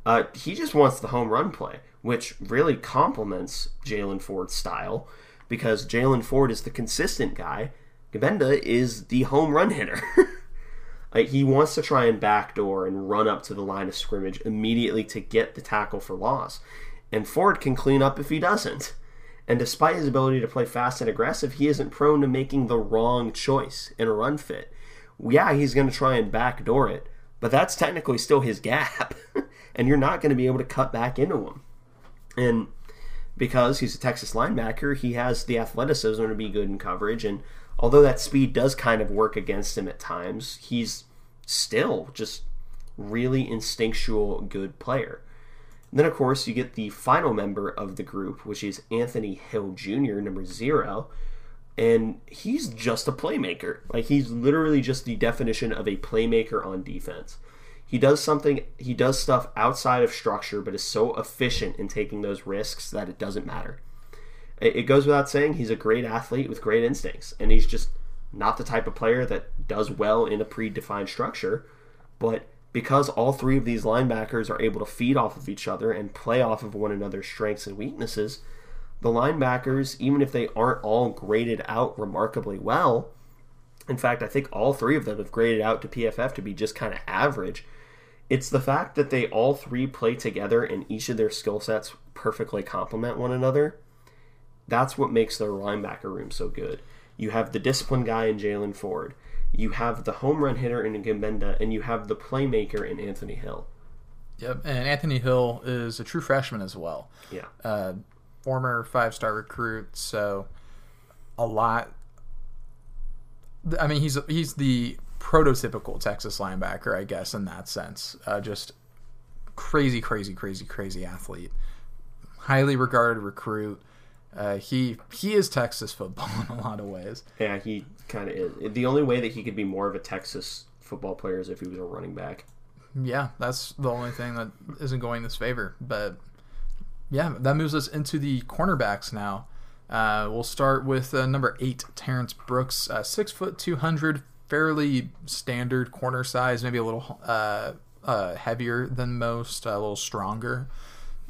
Uh, he just wants the home run play, which really complements Jaylan Ford's style because Jaylan Ford is the consistent guy. Gbenda is the home run hitter. he wants to try and backdoor and run up to the line of scrimmage immediately to get the tackle for loss. And Ford can clean up if he doesn't. And despite his ability to play fast and aggressive, he isn't prone to making the wrong choice in a run fit. Yeah, he's going to try and backdoor it, but that's technically still his gap. and you're not going to be able to cut back into him. And because he's a Texas linebacker, he has the athleticism to be good in coverage. And although that speed does kind of work against him at times, he's still just really instinctual good player. And then, of course, you get the final member of the group, which is Anthony Hill Jr., number zero. And he's just a playmaker. Like, he's literally just the definition of a playmaker on defense. He does something, he does stuff outside of structure, but is so efficient in taking those risks that it doesn't matter. It goes without saying, he's a great athlete with great instincts. And he's just not the type of player that does well in a predefined structure, but because all three of these linebackers are able to feed off of each other and play off of one another's strengths and weaknesses, the linebackers, even if they aren't all graded out remarkably well, in fact, I think all three of them have graded out to PFF to be just kind of average. It's the fact that they all three play together and each of their skill sets perfectly complement one another. That's what makes their linebacker room so good. You have the disciplined guy in Jaylan Ford you have the home run hitter in Gbenda, and you have the playmaker in Anthony Hill. Yep, and Anthony Hill is a true freshman as well. Yeah. Uh, former five star recruit, so a lot. I mean, he's he's the prototypical Texas linebacker, I guess, in that sense. Uh, just crazy, crazy, crazy, crazy athlete. Highly regarded recruit. Uh, he he is Texas football in a lot of ways. Yeah, he kind of is. The only way that he could be more of a Texas football player is if he was a running back. Yeah, that's the only thing that isn't going this favor. But yeah, that moves us into the cornerbacks now. Uh, we'll start with uh, number eight, Terrence Brooks, uh, six foot two hundred, fairly standard corner size, maybe a little uh, uh, heavier than most, a little stronger,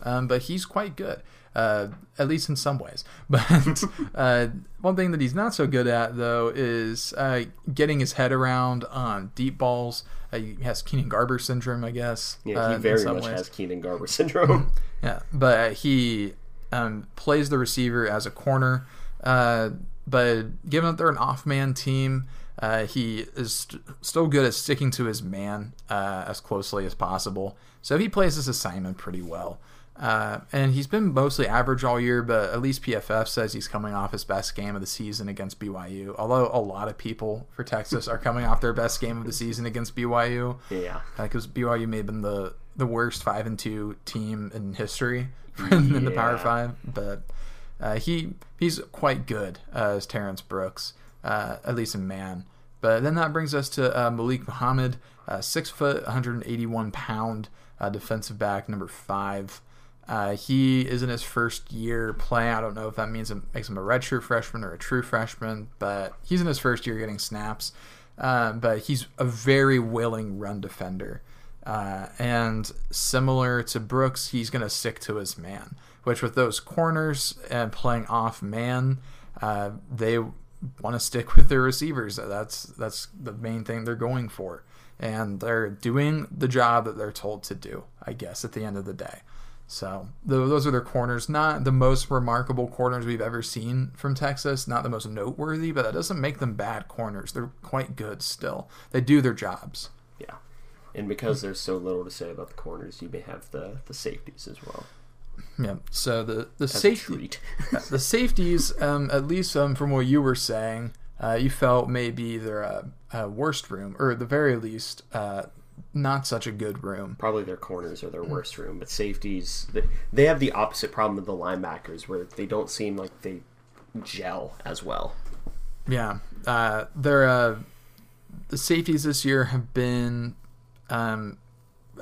um, but he's quite good uh, at least in some ways. But uh, one thing that he's not so good at, though, is uh, getting his head around on deep balls. Uh, he has Keenan Garber syndrome, I guess. Yeah, he uh, very much ways. has Keenan Garber syndrome. yeah, but he um, plays the receiver as a corner. Uh, but given that they're an off-man team, uh, he is st- still good at sticking to his man uh, as closely as possible. So he plays this assignment pretty well. Uh, and he's been mostly average all year, but at least PFF says he's coming off his best game of the season against BYU. Although a lot of people for Texas are coming off their best game of the season against BYU. Yeah, because uh, BYU may have been the the worst five and two team in history in yeah. the Power Five, but uh, he he's quite good uh, as Terrence Brooks, uh, at least in man. But then that brings us to uh, Malik Muhammad, six foot, 181 pound defensive back, number five. Uh, he is in his first year playing. I don't know if that means it makes him a redshirt freshman or a true freshman, but he's in his first year getting snaps. Uh, but he's a very willing run defender. Uh, and similar to Brooks, he's going to stick to his man, which with those corners and playing off man, uh, they want to stick with their receivers. That's that's the main thing they're going for, and they're doing the job that they're told to do. I guess at the end of the day. So those are their corners. Not the most remarkable corners we've ever seen from Texas. Not the most noteworthy, but that doesn't make them bad corners. They're quite good still. They do their jobs. Yeah, and because there's so little to say about the corners, you may have the the safeties as well. Yeah. So the the safety the safeties, um, at least um, from what you were saying, uh, you felt maybe their uh, uh, worst room, or at the very least, uh, not such a good room. Probably their corners are their worst room, but safeties they, they have the opposite problem of the linebackers, where they don't seem like they gel as well. Yeah, uh, their uh, the safeties this year have been, um,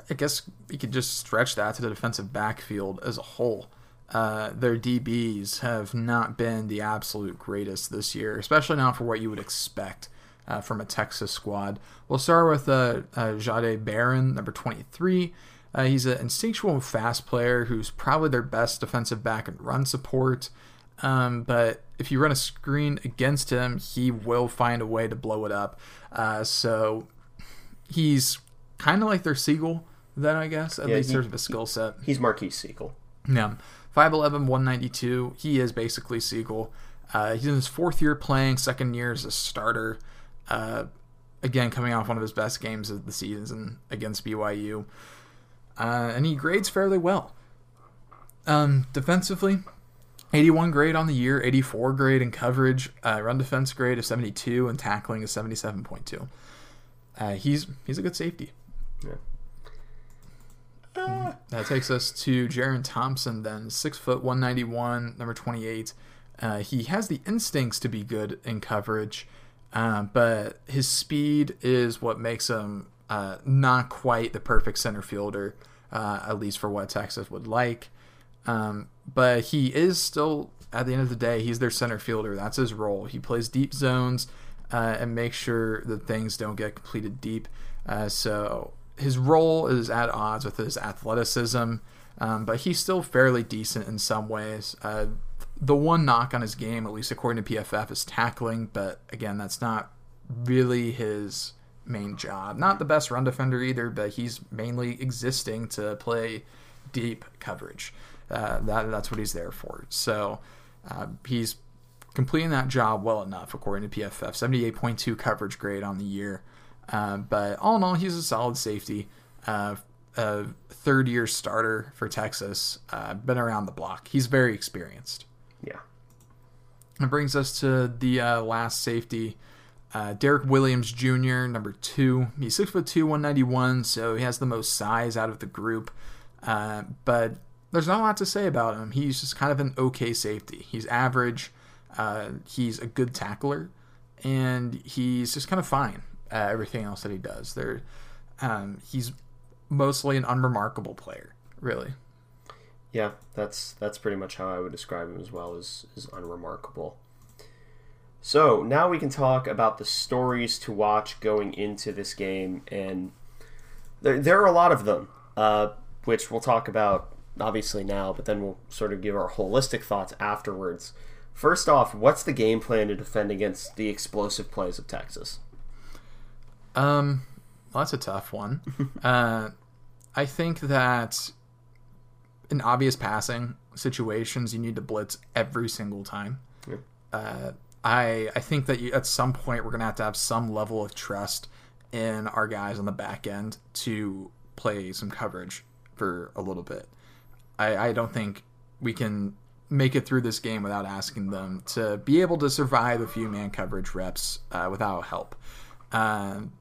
I guess you could just stretch that to the defensive backfield as a whole. Uh, their DBs have not been the absolute greatest this year, especially not for what you would expect uh, from a Texas squad. We'll start with uh, uh, Jahdae Barron, number 23. Uh, he's an instinctual fast player who's probably their best defensive back and run support. Um, but if you run a screen against him, he will find a way to blow it up. Uh, so he's kind of like their Sigle, then I guess, at Yeah, least he- there's a skill set. He's Marques Sigle. Yeah. 5'11, 192. He is basically Sigle. Uh, he's in his fourth year playing, second year as a starter. Uh, again, coming off one of his best games of the season against BYU. Uh, and he grades fairly well. Um, defensively, 81 grade on the year, 84 grade in coverage, uh, run defense grade of 72, and tackling is 77.2. Uh, he's he's a good safety. Yeah. That takes us to Jerrin Thompson, then six foot one ninety one, number twenty eight. Uh, he has the instincts to be good in coverage, uh, but his speed is what makes him uh, not quite the perfect center fielder, uh, at least for what Texas would like. Um, but he is still, at the end of the day, he's their center fielder. That's his role. He plays deep zones uh, and makes sure that things don't get completed deep. Uh, so his role is at odds with his athleticism, um, but he's still fairly decent in some ways. Uh, the one knock on his game, at least according to PFF, is tackling, but again, that's not really his main job. Not the best run defender either, but he's mainly existing to play deep coverage. Uh, that that's what he's there for. So uh, he's completing that job well enough, according to PFF. Seventy-eight point two coverage grade on the year. Uh, but all in all, he's a solid safety. Uh, a third-year starter for Texas. Uh, been around the block. He's very experienced. Yeah. That brings us to the uh, last safety, uh, Derek Williams Jr., number two. He's six foot two, one ninety one, so he has the most size out of the group. Uh, but there's not a lot to say about him. He's just kind of an okay safety. He's average. Uh, he's a good tackler, and he's just kind of fine at everything else that he does. There, um, he's mostly an unremarkable player, really. Yeah, that's that's pretty much how I would describe him as well as is unremarkable. So now we can talk about the stories to watch going into this game, and there, there are a lot of them, uh, which we'll talk about obviously now, but then we'll sort of give our holistic thoughts afterwards. First off, what's the game plan to defend against the explosive plays of Texas? Um, well, that's a tough one. uh, I think that in obvious passing situations, you need to blitz every single time. Yeah. Uh, I I think that you, at some point we're gonna have to have some level of trust in our guys on the back end to play some coverage for a little bit. I, I don't think we can make it through this game without asking them to be able to survive a few man coverage reps uh, without help. Um,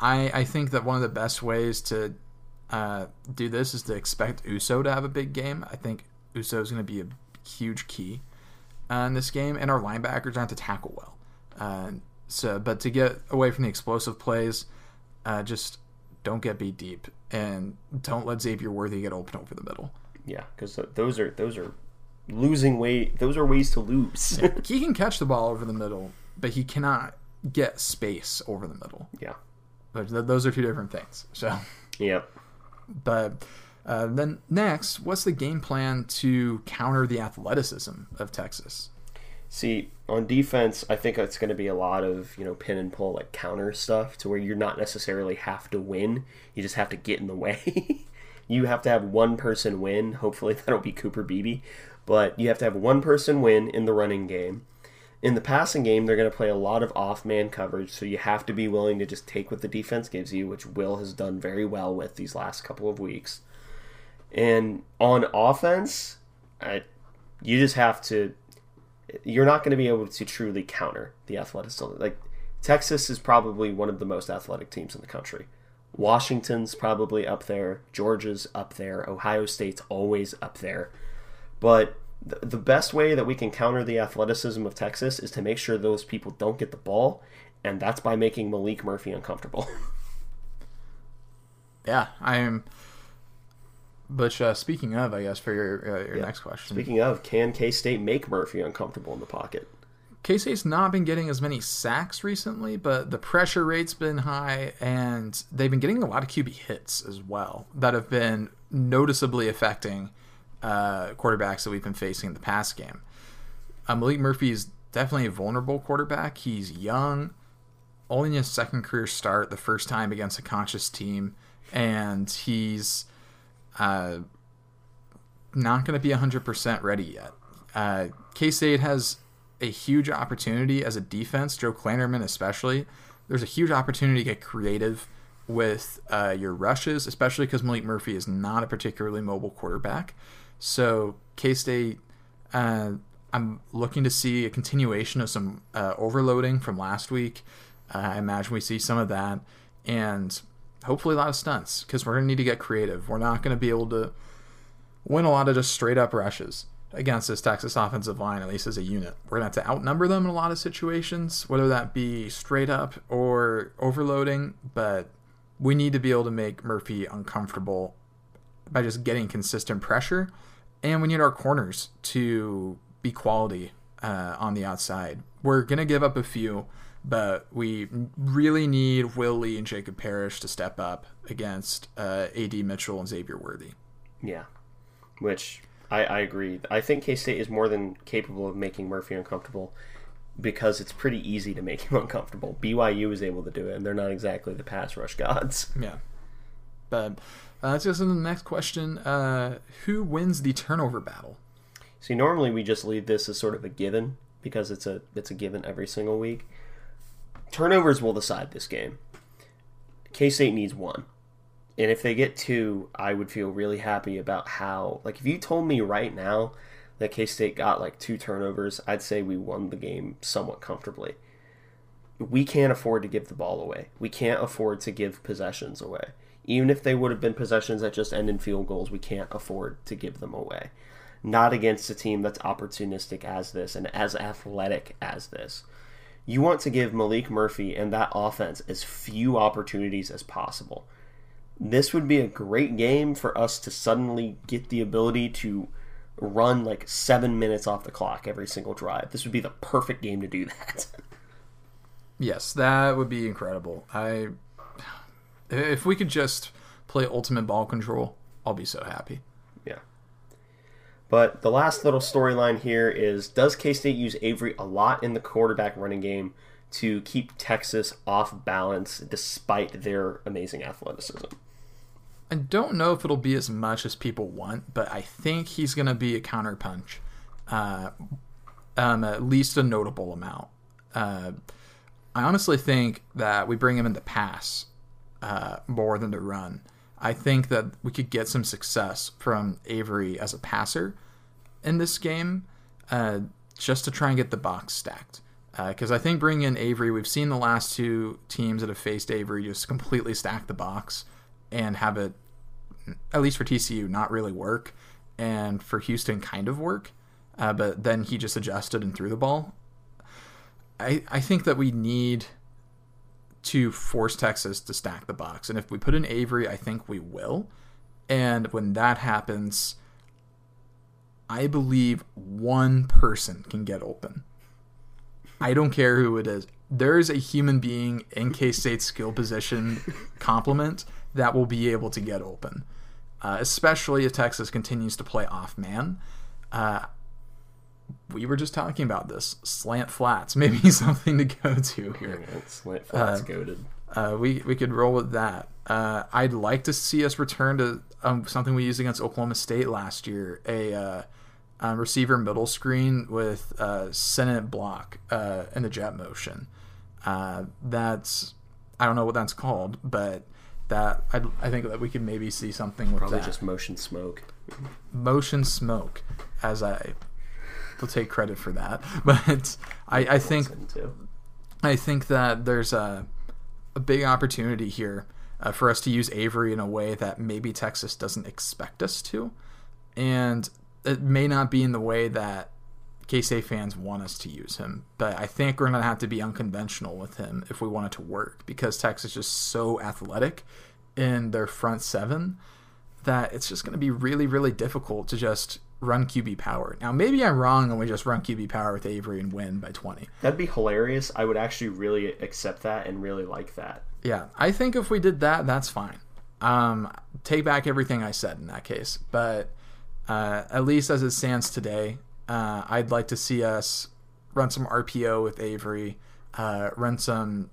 I I think that one of the best ways to uh, do this is to expect Uso to have a big game. I think Uso is going to be a huge key uh, in this game, and our linebackers have to tackle well. Uh, so, but to get away from the explosive plays, uh, just don't get beat deep, and don't let Xavier Worthy get open over the middle. Yeah, because those are those are losing way. Those are ways to lose. he can catch the ball over the middle, but he cannot get space over the middle. yeah. Those are two different things. So, Yep. but uh, then next, what's the game plan to counter the athleticism of Texas? See, on defense, I think it's going to be a lot of, you know, pin and pull, like counter stuff to where you're not necessarily have to win. You just have to get in the way. you have to have one person win. Hopefully, that'll be Cooper Beebe. But you have to have one person win in the running game. In the passing game, they're going to play a lot of off man coverage, so you have to be willing to just take what the defense gives you, which Will has done very well with these last couple of weeks. And on offense, I, you just have to you're not going to be able to truly counter the athleticism. Like Texas is probably one of the most athletic teams in the country. Washington's probably up there. Georgia's up there. Ohio State's always up there. But the best way that we can counter the athleticism of Texas is to make sure those people don't get the ball, and that's by making Maalik Murphy uncomfortable. Yeah, I am. But uh, speaking of, I guess for your uh, your next question, Speaking of, can K State make Murphy uncomfortable in the pocket? K State's not been getting as many sacks recently, but the pressure rate's been high, and they've been getting a lot of QB hits as well that have been noticeably affecting uh, quarterbacks that we've been facing in the pass game. Uh, Maalik Murphy is definitely a vulnerable quarterback. He's young, only in his second career start, the first time against a conscious team, and he's uh, not going to be 100% ready yet. Uh, K State has a huge opportunity as a defense, Joe Klanderman especially. There's a huge opportunity to get creative with uh, your rushes, especially because Maalik Murphy is not a particularly mobile quarterback. So K State, uh, I'm looking to see a continuation of some uh, overloading from last week. Uh, I imagine we see some of that, and hopefully a lot of stunts because we're to need to get creative. We're not to be able to win a lot of just straight up rushes against this Texas offensive line, at least as a unit. We're going to have to outnumber them in a lot of situations, whether that be straight up or overloading, but we need to be able to make Murphy uncomfortable by just getting consistent pressure. And we need our corners to be quality uh, on the outside. We're going to give up a few, but we really need Will Lee and Jacob Parrish to step up against uh, AD Mitchell and Xavier Worthy. Yeah, which I, I agree. I think K State is more than capable of making Murphy uncomfortable because it's pretty easy to make him uncomfortable. BYU is able to do it, and they're not exactly the pass rush gods. Yeah. But uh, let's go to the next question. Uh, who wins the turnover battle? See, normally we just leave this as sort of a given because it's a it's a given every single week. Turnovers will decide this game. K State needs one. And if they get two, I would feel really happy about how like if you told me right now that K State got like two turnovers, I'd say we won the game somewhat comfortably. We can't afford to give the ball away. We can't afford to give possessions away. Even if they would have been possessions that just end in field goals, we can't afford to give them away. Not against a team that's opportunistic as this and as athletic as this. You want to give Maalik Murphy and that offense as few opportunities as possible this would be a great game for us to suddenly get the ability to run like seven minutes off the clock every single drive. This would be the perfect game to do that. Yes, that would be incredible. I if we could just play ultimate ball control, I'll be so happy. yeah. But the last little storyline here is does K State use Avery a lot in the quarterback running game to keep Texas off balance despite their amazing athleticism? I don't know if it'll be as much as people want, but I think he's going to be a counterpunch, uh, um, at least a notable amount. Uh, I honestly think that we bring him in the pass uh, more than the run. I think that we could get some success from Avery as a passer in this game, uh, just to try and get the box stacked. Because I think bringing in Avery, we've seen the last two teams that have faced Avery just completely stack the box and have it, at least for TCU, not really work, and for Houston, kind of work. Uh, but then he just adjusted and threw the ball. I, I think that we need to force Texas to stack the box. And if we put in Avery, I think we will. And when that happens, I believe one person can get open. I don't care who it is. There is a human being in K State's skill position complement that will be able to get open, uh, especially if Texas continues to play off man. Uh, we were just talking about this slant flats, maybe something to go to here. Yeah, slant flats goaded. Uh, we we could roll with that. Uh, I'd like to see us return to um, something we used against Oklahoma State last year: a uh, um, receiver middle screen with uh, Senate block uh, in the jet motion. Uh, that's I don't know what that's called, but that I, I think that we could maybe see something with Probably that just motion smoke. motion smoke, as I will take credit for that. But I, I think I think that there's a, a big opportunity here uh, for us to use Avery in a way that maybe Texas doesn't expect us to. And it may not be in the way that K State fans want us to use him. But I think we're going to have to be unconventional with him if we want it to work because Texas is just so athletic in their front seven that it's just going to be really, really difficult to just run QB power. Now, maybe I'm wrong and we just run QB power with Avery and win by 20. That'd be hilarious. I would actually really accept that and really like that. Yeah, I think if we did that, that's fine. Um, take back everything I said in that case. But uh, at least as it stands today, uh, I'd like to see us run some RPO with Avery, uh, run some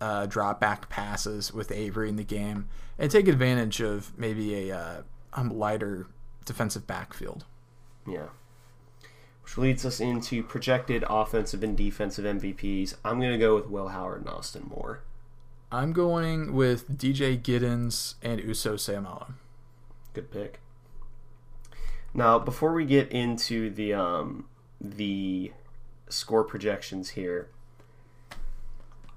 uh, drop back passes with Avery in the game, and take advantage of maybe a, uh, a lighter defensive backfield. Yeah. Which leads us into projected offensive and defensive MVPs. I'm going to go with Will Howard and Austin Moore. I'm going with DJ Giddens and Uso Seumalo. Good pick. Now, before we get into the um, the score projections here,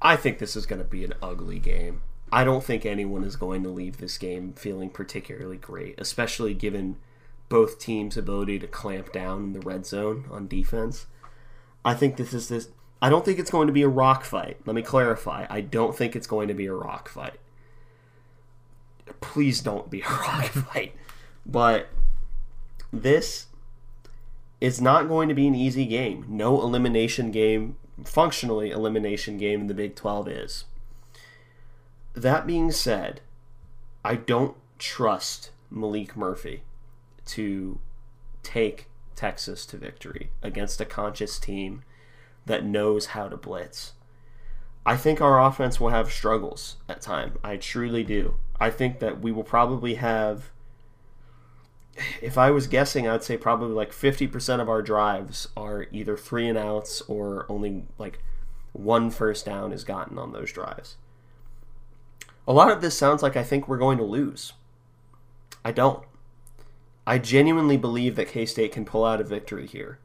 I think this is going to be an ugly game. I don't think anyone is going to leave this game feeling particularly great, especially given both teams' ability to clamp down in the red zone on defense. I think this is this. I don't think it's going to be a rock fight. Let me clarify. I don't think it's going to be a rock fight. Please don't be a rock fight. But this is not going to be an easy game. No elimination game, functionally elimination game in the Big 12 is. That being said, I don't trust Maalik Murphy to take Texas to victory against a conscious team that knows how to blitz. I think our offense will have struggles at time. I truly do. I think that we will probably have if I was guessing, I'd say probably like 50% of our drives are either three and outs or only like one first down is gotten on those drives. A lot of this sounds like I think we're going to lose. I don't. I genuinely believe that K State can pull out a victory here.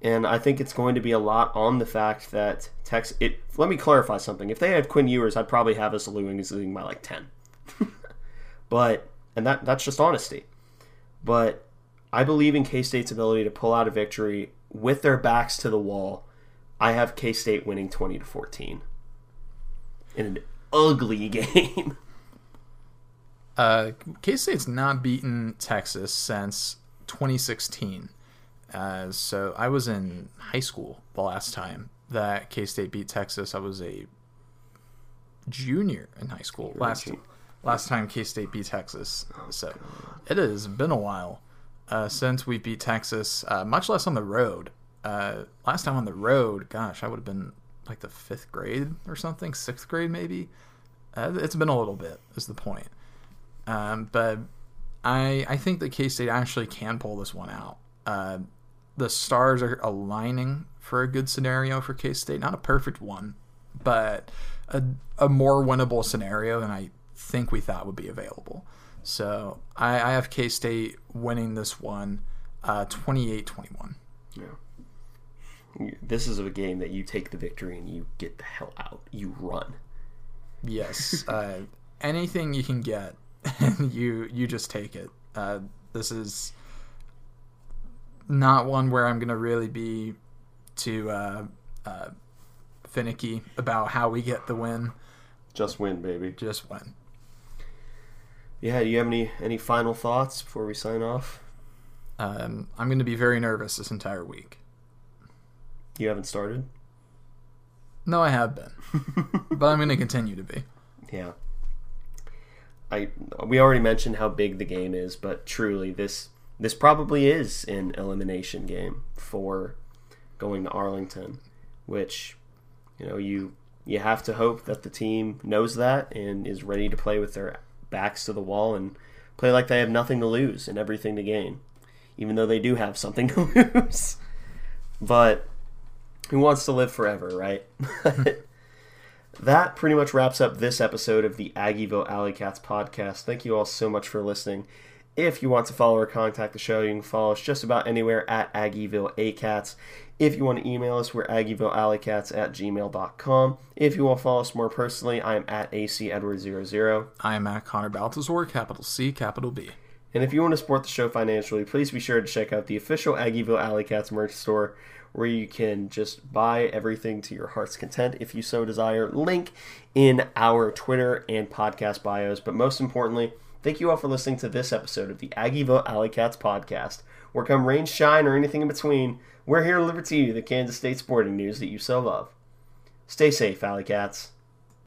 And I think it's going to be a lot on the fact that Texas. It. Let me clarify something. If they had Quinn Ewers, I'd probably have us losing by like ten. but and that that's just honesty. But I believe in K State's ability to pull out a victory with their backs to the wall. I have K State winning twenty to fourteen in an ugly game. Uh, K State's not beaten Texas since 2016. Uh, so I was in high school the last time that K State beat Texas. I was a junior in high school a last last time K State beat Texas. so it has been a while uh, since we beat Texas, uh, much less on the road. Uh, last time on the road, gosh, I would have been like the fifth grade or something, sixth grade maybe. Uh, it's been a little bit, is the point. Um, but I I think that K State actually can pull this one out. Uh, the stars are aligning for a good scenario for K State, not a perfect one, but a, a more winnable scenario than I think we thought would be available. So I, I have K State winning this one uh, 28 21. This is a game that you take the victory and you get the hell out. You run. Yes. uh, anything you can get, you you just take it. Uh, this is not one where I'm gonna really be too uh, uh, finicky about how we get the win. Just win, baby. Just win. Yeah, do you have any any final thoughts before we sign off? Um, I'm gonna be very nervous this entire week. You haven't started? No, I have been, but I'm going to continue to be. Yeah. I we already mentioned how big the game is, but truly this this probably is an elimination game for going to Arlington, which you know you you have to hope that the team knows that and is ready to play with their backs to the wall and play like they have nothing to lose and everything to gain, even though they do have something to lose. But who wants to live forever, right? that pretty much wraps up this episode of the Aggieville Alley Cats podcast. Thank you all so much for listening. If you want to follow or contact the show, you can follow us just about anywhere at Aggieville ACATS. If you want to email us, we're AggievilleAlleyCats at gmail.com. If you want to follow us more personally, I'm at ACEdward00. I am at Connor Baltazar, capital C, capital B. And if you want to support the show financially, please be sure to check out the official Aggieville Alley Cats merch store where you can just buy everything to your heart's content if you so desire. Link in our Twitter and podcast bios. But most importantly, thank you all for listening to this episode of the Aggieville Alley Cats podcast. Where come rain, shine, or anything in between, we're here to deliver to you the Kansas State sporting news that you so love. Stay safe, Alley Cats.